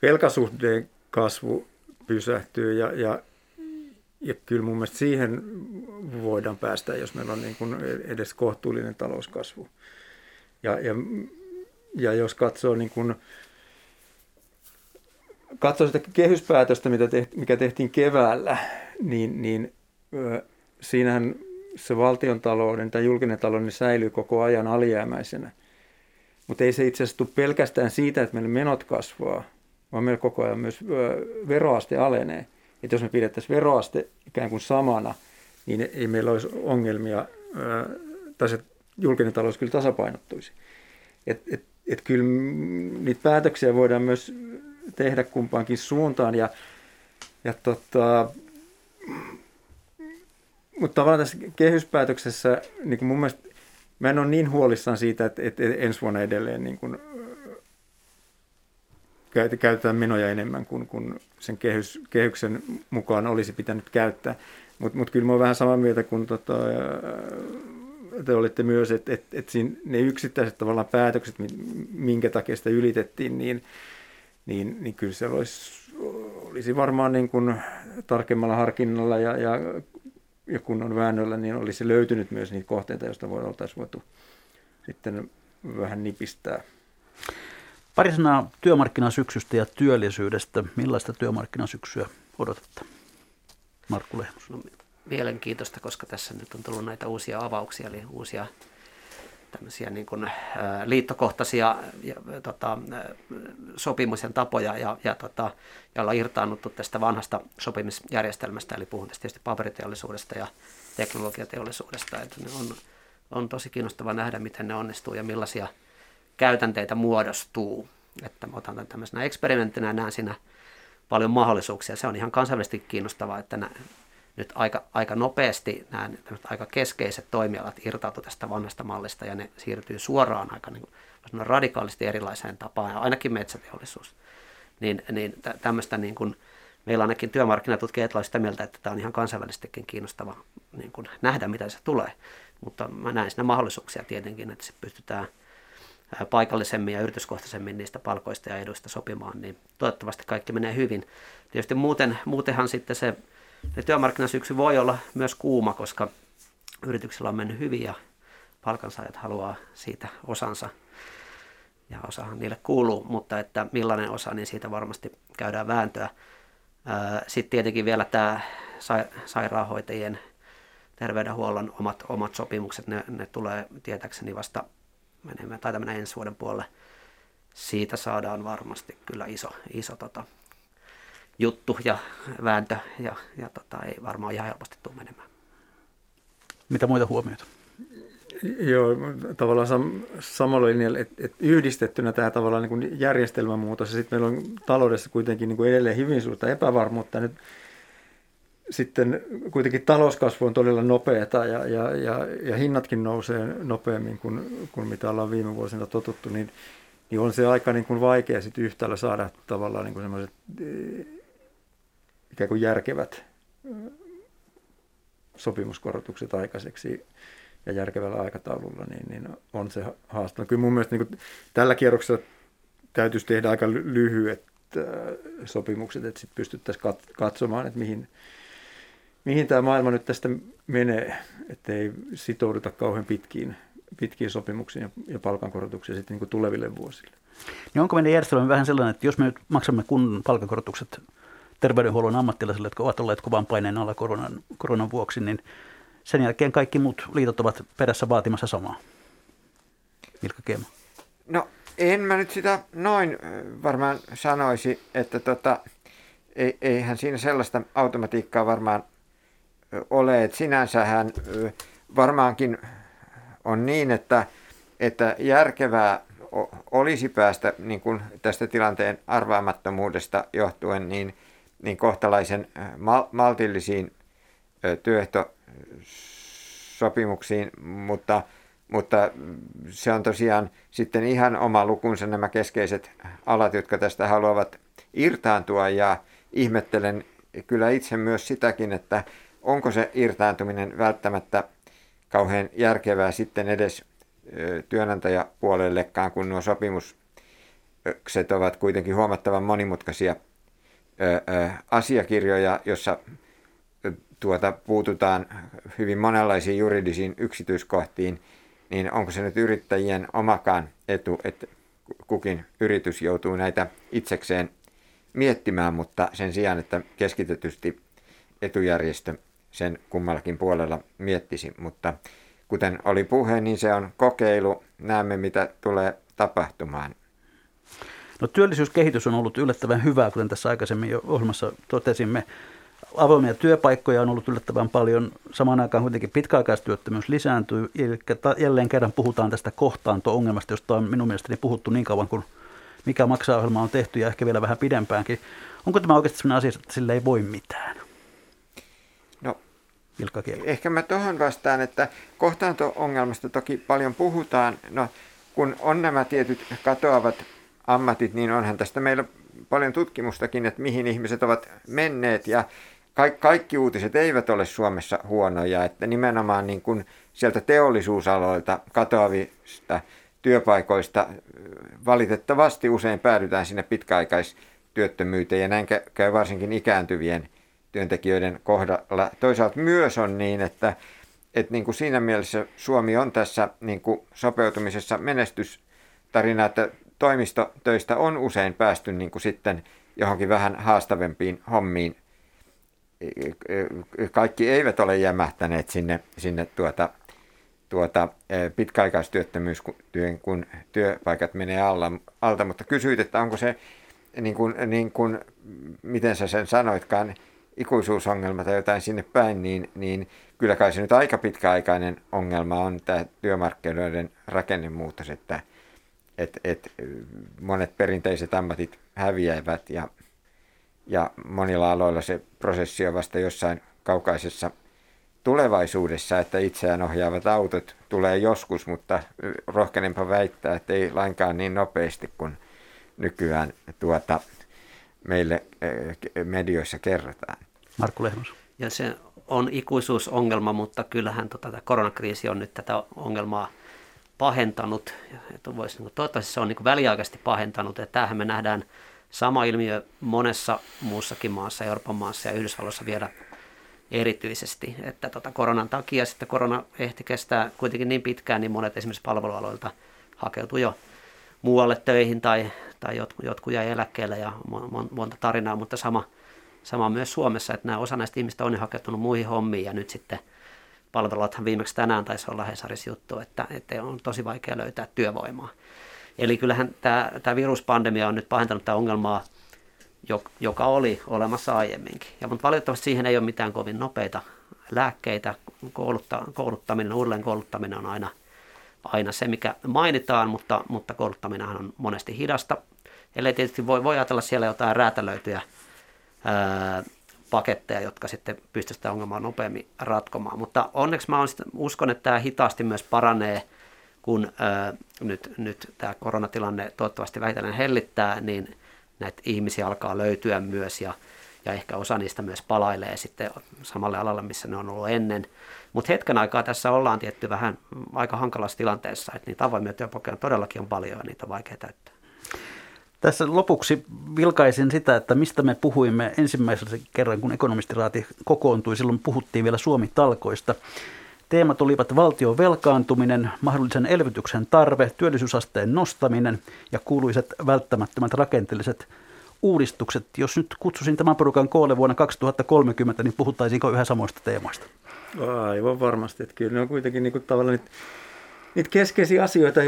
velkasuhteen kasvu pysähtyy ja, ja ja kyllä mun mielestä siihen voidaan päästä, jos meillä on niin kuin edes kohtuullinen talouskasvu. Ja, ja, ja jos katsoo, niin kuin, katsoo sitä kehyspäätöstä, mitä tehti, mikä tehtiin keväällä, niin, niin siinähän se valtion talouden tai julkinen talouden säilyy koko ajan alijäämäisenä. Mutta ei se itse asiassa tule pelkästään siitä, että meillä menot kasvaa, vaan meillä koko ajan myös veroaste alenee että jos me pidettäisiin veroaste ikään kuin samana, niin ei meillä olisi ongelmia, tai se julkinen talous kyllä tasapainottuisi. Et, et, et kyllä niitä päätöksiä voidaan myös tehdä kumpaankin suuntaan, ja, ja tota, mutta tavallaan tässä kehyspäätöksessä, niin kuin mun mielestä, mä en ole niin huolissaan siitä, että, että ensi vuonna edelleen niin kuin käytetään menoja enemmän kuin, kuin sen kehys, kehyksen mukaan olisi pitänyt käyttää. Mutta mut kyllä mä oon vähän samaa mieltä kuin tota, te olitte myös, että et, et ne yksittäiset tavallaan päätökset, minkä takia sitä ylitettiin, niin, niin, niin kyllä se olisi, olisi varmaan niin kuin tarkemmalla harkinnalla ja, ja, ja kunnon väännöllä, niin olisi löytynyt myös niitä kohteita, joista voi oltaisiin voitu sitten vähän nipistää. Pari sanaa työmarkkinasyksystä ja työllisyydestä. Millaista työmarkkinasyksyä odotatte? Markku Lehmus. No, mielenkiintoista, koska tässä nyt on tullut näitä uusia avauksia, eli uusia tämmöisiä niin kuin, liittokohtaisia ja, tota, sopimuksen tapoja ja, ja, tota, ja ollaan irtaannuttu tästä vanhasta sopimisjärjestelmästä, eli puhun tästä tietysti paperiteollisuudesta ja teknologiateollisuudesta. Että ne on, on tosi kiinnostava nähdä, miten ne onnistuu ja millaisia käytänteitä muodostuu. Että mä otan tämän tämmöisenä eksperimenttinä ja näen siinä paljon mahdollisuuksia. Se on ihan kansainvälisesti kiinnostavaa, että nyt aika, aika nopeasti nämä aika keskeiset toimialat irtautuivat tästä vanhasta mallista ja ne siirtyy suoraan aika niin kuin, radikaalisti erilaiseen tapaan, ja ainakin metsäteollisuus. Niin, niin tämmöistä niin kuin, meillä ainakin työmarkkinatutkijat ovat sitä mieltä, että tämä on ihan kansainvälisestikin kiinnostava niin kuin, nähdä, mitä se tulee. Mutta mä näen siinä mahdollisuuksia tietenkin, että se pystytään paikallisemmin ja yrityskohtaisemmin niistä palkoista ja eduista sopimaan, niin toivottavasti kaikki menee hyvin. Tietysti muuten, muutenhan sitten se ja työmarkkinasyksy voi olla myös kuuma, koska yrityksillä on mennyt hyvin ja palkansaajat haluaa siitä osansa ja osahan niille kuuluu, mutta että millainen osa, niin siitä varmasti käydään vääntöä. Sitten tietenkin vielä tämä sairaanhoitajien terveydenhuollon omat, omat sopimukset, ne, ne tulee tietääkseni vasta menemään, tai mennä ensi vuoden puolelle. Siitä saadaan varmasti kyllä iso, iso tota, juttu ja vääntö ja, ja tota, ei varmaan ihan helposti tule menemään. Mitä muita huomioita? Joo, tavallaan sam- samalla linjalla, että et yhdistettynä tämä tavallaan niin kuin järjestelmämuutos ja sitten meillä on taloudessa kuitenkin niin kuin edelleen hyvin suurta epävarmuutta. Nyt sitten kuitenkin talouskasvu on todella nopeata ja, ja, ja, ja hinnatkin nousee nopeammin kuin, kuin mitä ollaan viime vuosina totuttu, niin, niin on se aika niin kuin vaikea sitten yhtäällä saada tavallaan niin kuin semmoiset ikään kuin järkevät sopimuskorotukset aikaiseksi ja järkevällä aikataululla, niin, niin on se haastava. Kyllä mun mielestä niin kuin tällä kierroksella täytyisi tehdä aika lyhyet sopimukset, että sitten pystyttäisiin katsomaan, että mihin, mihin tämä maailma nyt tästä menee, ettei sitouduta kauhean pitkiin, pitkiin sopimuksiin ja, ja palkankorotuksiin sitten niin tuleville vuosille. Niin onko meidän järjestelmä vähän sellainen, että jos me nyt maksamme kun palkankorotukset terveydenhuollon ammattilaisille, jotka ovat olleet kovan paineen alla koronan, koronan vuoksi, niin sen jälkeen kaikki muut liitot ovat perässä vaatimassa samaa. Ilkka Kiema. No en mä nyt sitä noin varmaan sanoisi, että tota, eihän siinä sellaista automatiikkaa varmaan ole, että sinänsähän varmaankin on niin, että, että järkevää olisi päästä niin kuin tästä tilanteen arvaamattomuudesta johtuen niin niin kohtalaisen äh, maltillisiin työehtosopimuksiin, mutta, mutta se on tosiaan sitten ihan oma lukunsa nämä keskeiset alat, jotka tästä haluavat irtaantua. Ja ihmettelen kyllä itse myös sitäkin, että onko se irtaantuminen välttämättä kauhean järkevää sitten edes työnantajapuolellekaan, kun nuo sopimukset ovat kuitenkin huomattavan monimutkaisia – asiakirjoja, jossa tuota, puututaan hyvin monenlaisiin juridisiin yksityiskohtiin, niin onko se nyt yrittäjien omakaan etu, että kukin yritys joutuu näitä itsekseen miettimään, mutta sen sijaan, että keskitetysti etujärjestö sen kummallakin puolella miettisi. Mutta kuten oli puhe, niin se on kokeilu. Näemme, mitä tulee tapahtumaan. No työllisyyskehitys on ollut yllättävän hyvää, kuten tässä aikaisemmin jo ohjelmassa totesimme. Avoimia työpaikkoja on ollut yllättävän paljon. Samaan aikaan kuitenkin pitkäaikaistyöttömyys lisääntyy. Eli jälleen kerran puhutaan tästä kohtaanto-ongelmasta, josta on minun mielestäni puhuttu niin kauan kuin mikä maksaa ohjelma on tehty ja ehkä vielä vähän pidempäänkin. Onko tämä oikeasti sellainen asia, että sillä ei voi mitään? No, ehkä mä tuohon vastaan, että kohtaanto-ongelmasta toki paljon puhutaan. No, kun on nämä tietyt katoavat ammatit, niin onhan tästä meillä paljon tutkimustakin, että mihin ihmiset ovat menneet ja kaikki, kaikki uutiset eivät ole Suomessa huonoja, että nimenomaan niin kuin sieltä teollisuusaloilta katoavista työpaikoista valitettavasti usein päädytään sinne pitkäaikaistyöttömyyteen ja näin käy varsinkin ikääntyvien työntekijöiden kohdalla. Toisaalta myös on niin, että, että niin kuin siinä mielessä Suomi on tässä niin kuin sopeutumisessa menestystarina, että toimistotöistä on usein päästy niin kuin sitten johonkin vähän haastavempiin hommiin. Kaikki eivät ole jämähtäneet sinne, sinne tuota, tuota, pitkäaikaistyöttömyystyön, kun työpaikat menee alla, alta, mutta kysyit, että onko se, niin kuin, niin kuin, miten sä sen sanoitkaan, ikuisuusongelma tai jotain sinne päin, niin, niin kyllä kai se nyt aika pitkäaikainen ongelma on tämä työmarkkinoiden rakennemuutos, että et, et monet perinteiset ammatit häviävät ja, ja monilla aloilla se prosessi on vasta jossain kaukaisessa tulevaisuudessa, että itseään ohjaavat autot tulee joskus, mutta rohkenenpa väittää, että ei lainkaan niin nopeasti kuin nykyään tuota, meille medioissa kerrotaan. Markku Lehmus. Ja se on ikuisuusongelma, mutta kyllähän tota, tämä koronakriisi on nyt tätä ongelmaa pahentanut. Että voisi, niin kuin, toivottavasti se on niin väliaikaisesti pahentanut. Että tämähän me nähdään sama ilmiö monessa muussakin maassa, Euroopan maassa ja Yhdysvalloissa vielä erityisesti. Että tota, koronan takia sitten korona ehti kestää kuitenkin niin pitkään, niin monet esimerkiksi palvelualoilta hakeutuu jo muualle töihin tai, tai jotkut, jotkut jäi eläkkeelle ja monta tarinaa, mutta sama, sama myös Suomessa, että nämä osa näistä ihmistä on jo hakeutunut muihin hommiin ja nyt sitten palveluathan viimeksi tänään taisi olla Hesaris juttu, että, että on tosi vaikea löytää työvoimaa. Eli kyllähän tämä, tämä viruspandemia on nyt pahentanut tämä ongelmaa, joka oli olemassa aiemminkin. Ja, mutta valitettavasti siihen ei ole mitään kovin nopeita lääkkeitä. Koulutta, kouluttaminen, uudelleen kouluttaminen on aina, aina se, mikä mainitaan, mutta, mutta kouluttaminen on monesti hidasta. Eli tietysti voi, voi ajatella siellä jotain räätälöityjä ää, paketteja, jotka sitten pystyvät sitä ongelmaa nopeammin ratkomaan. Mutta onneksi mä uskon, että tämä hitaasti myös paranee, kun ää, nyt, nyt tämä koronatilanne toivottavasti vähitellen hellittää, niin näitä ihmisiä alkaa löytyä myös ja, ja ehkä osa niistä myös palailee sitten samalle alalle, missä ne on ollut ennen. Mutta hetken aikaa tässä ollaan tietty vähän aika hankalassa tilanteessa, että niitä avoimia työpaikkoja todellakin on paljon ja niitä on vaikea täyttää. Tässä lopuksi vilkaisin sitä, että mistä me puhuimme ensimmäisellä kerran, kun ekonomistiraati kokoontui. Silloin puhuttiin vielä Suomi-talkoista. Teemat olivat valtion velkaantuminen, mahdollisen elvytyksen tarve, työllisyysasteen nostaminen ja kuuluiset välttämättömät rakenteelliset uudistukset. Jos nyt kutsusin tämän porukan koolle vuonna 2030, niin puhuttaisiinko yhä samoista teemoista? Aivan varmasti. Että kyllä ne on kuitenkin niin kuin tavallaan niitä, niitä keskeisiä asioita,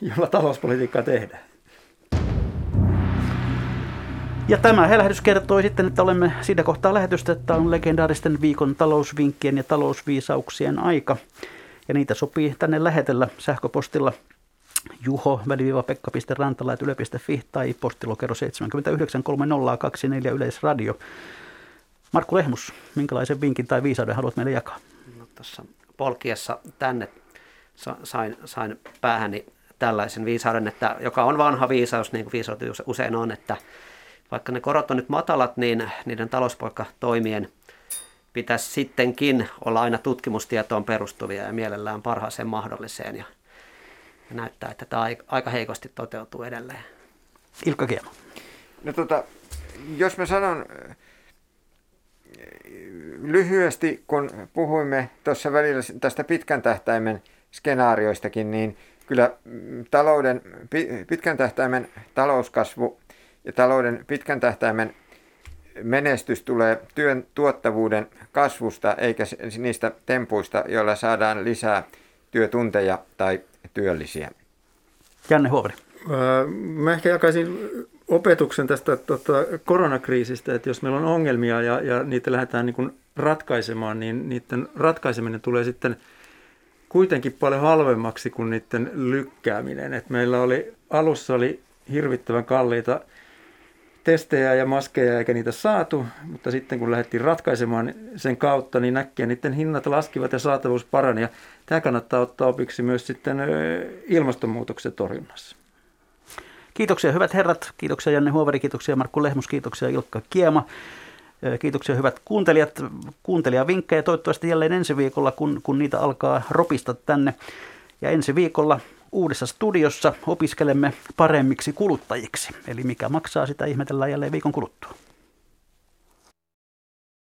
joilla talouspolitiikkaa tehdään. Ja tämä helähdys kertoi sitten, että olemme siinä kohtaa lähetystä, että on legendaaristen viikon talousvinkkien ja talousviisauksien aika. Ja niitä sopii tänne lähetellä sähköpostilla juho yle.fi tai postilokero 793024 Yleisradio. Markku Lehmus, minkälaisen vinkin tai viisauden haluat meille jakaa? No, tuossa polkiessa tänne sain, sain päähäni tällaisen viisauden, että, joka on vanha viisaus, niin kuin viisaus usein on, että vaikka ne korot on nyt matalat, niin niiden talouspoikkatoimien pitäisi sittenkin olla aina tutkimustietoon perustuvia ja mielellään parhaaseen mahdolliseen. Ja, ja näyttää, että tämä aika heikosti toteutuu edelleen. Ilkka Kiema. No tota, jos mä sanon lyhyesti, kun puhuimme tuossa välillä tästä pitkän tähtäimen skenaarioistakin, niin kyllä talouden, pitkän tähtäimen talouskasvu ja talouden pitkän tähtäimen menestys tulee työn tuottavuuden kasvusta eikä niistä tempuista, joilla saadaan lisää työtunteja tai työllisiä. Janne Huoveri. Mä ehkä jakaisin opetuksen tästä tota, koronakriisistä, että jos meillä on ongelmia ja, ja niitä lähdetään niin ratkaisemaan, niin niiden ratkaiseminen tulee sitten kuitenkin paljon halvemmaksi kuin niiden lykkääminen. Et meillä oli, alussa oli hirvittävän kalliita testejä ja maskeja eikä niitä saatu, mutta sitten kun lähdettiin ratkaisemaan sen kautta, niin näkkiä niiden hinnat laskivat ja saatavuus parani. Ja tämä kannattaa ottaa opiksi myös sitten ilmastonmuutoksen torjunnassa. Kiitoksia hyvät herrat, kiitoksia Janne Huoveri, kiitoksia Markku Lehmus, kiitoksia Ilkka Kiema. Kiitoksia hyvät kuuntelijat, kuuntelijavinkkejä toivottavasti jälleen ensi viikolla, kun, kun niitä alkaa ropista tänne. Ja ensi viikolla uudessa studiossa opiskelemme paremmiksi kuluttajiksi. Eli mikä maksaa, sitä ihmetellään jälleen viikon kuluttua.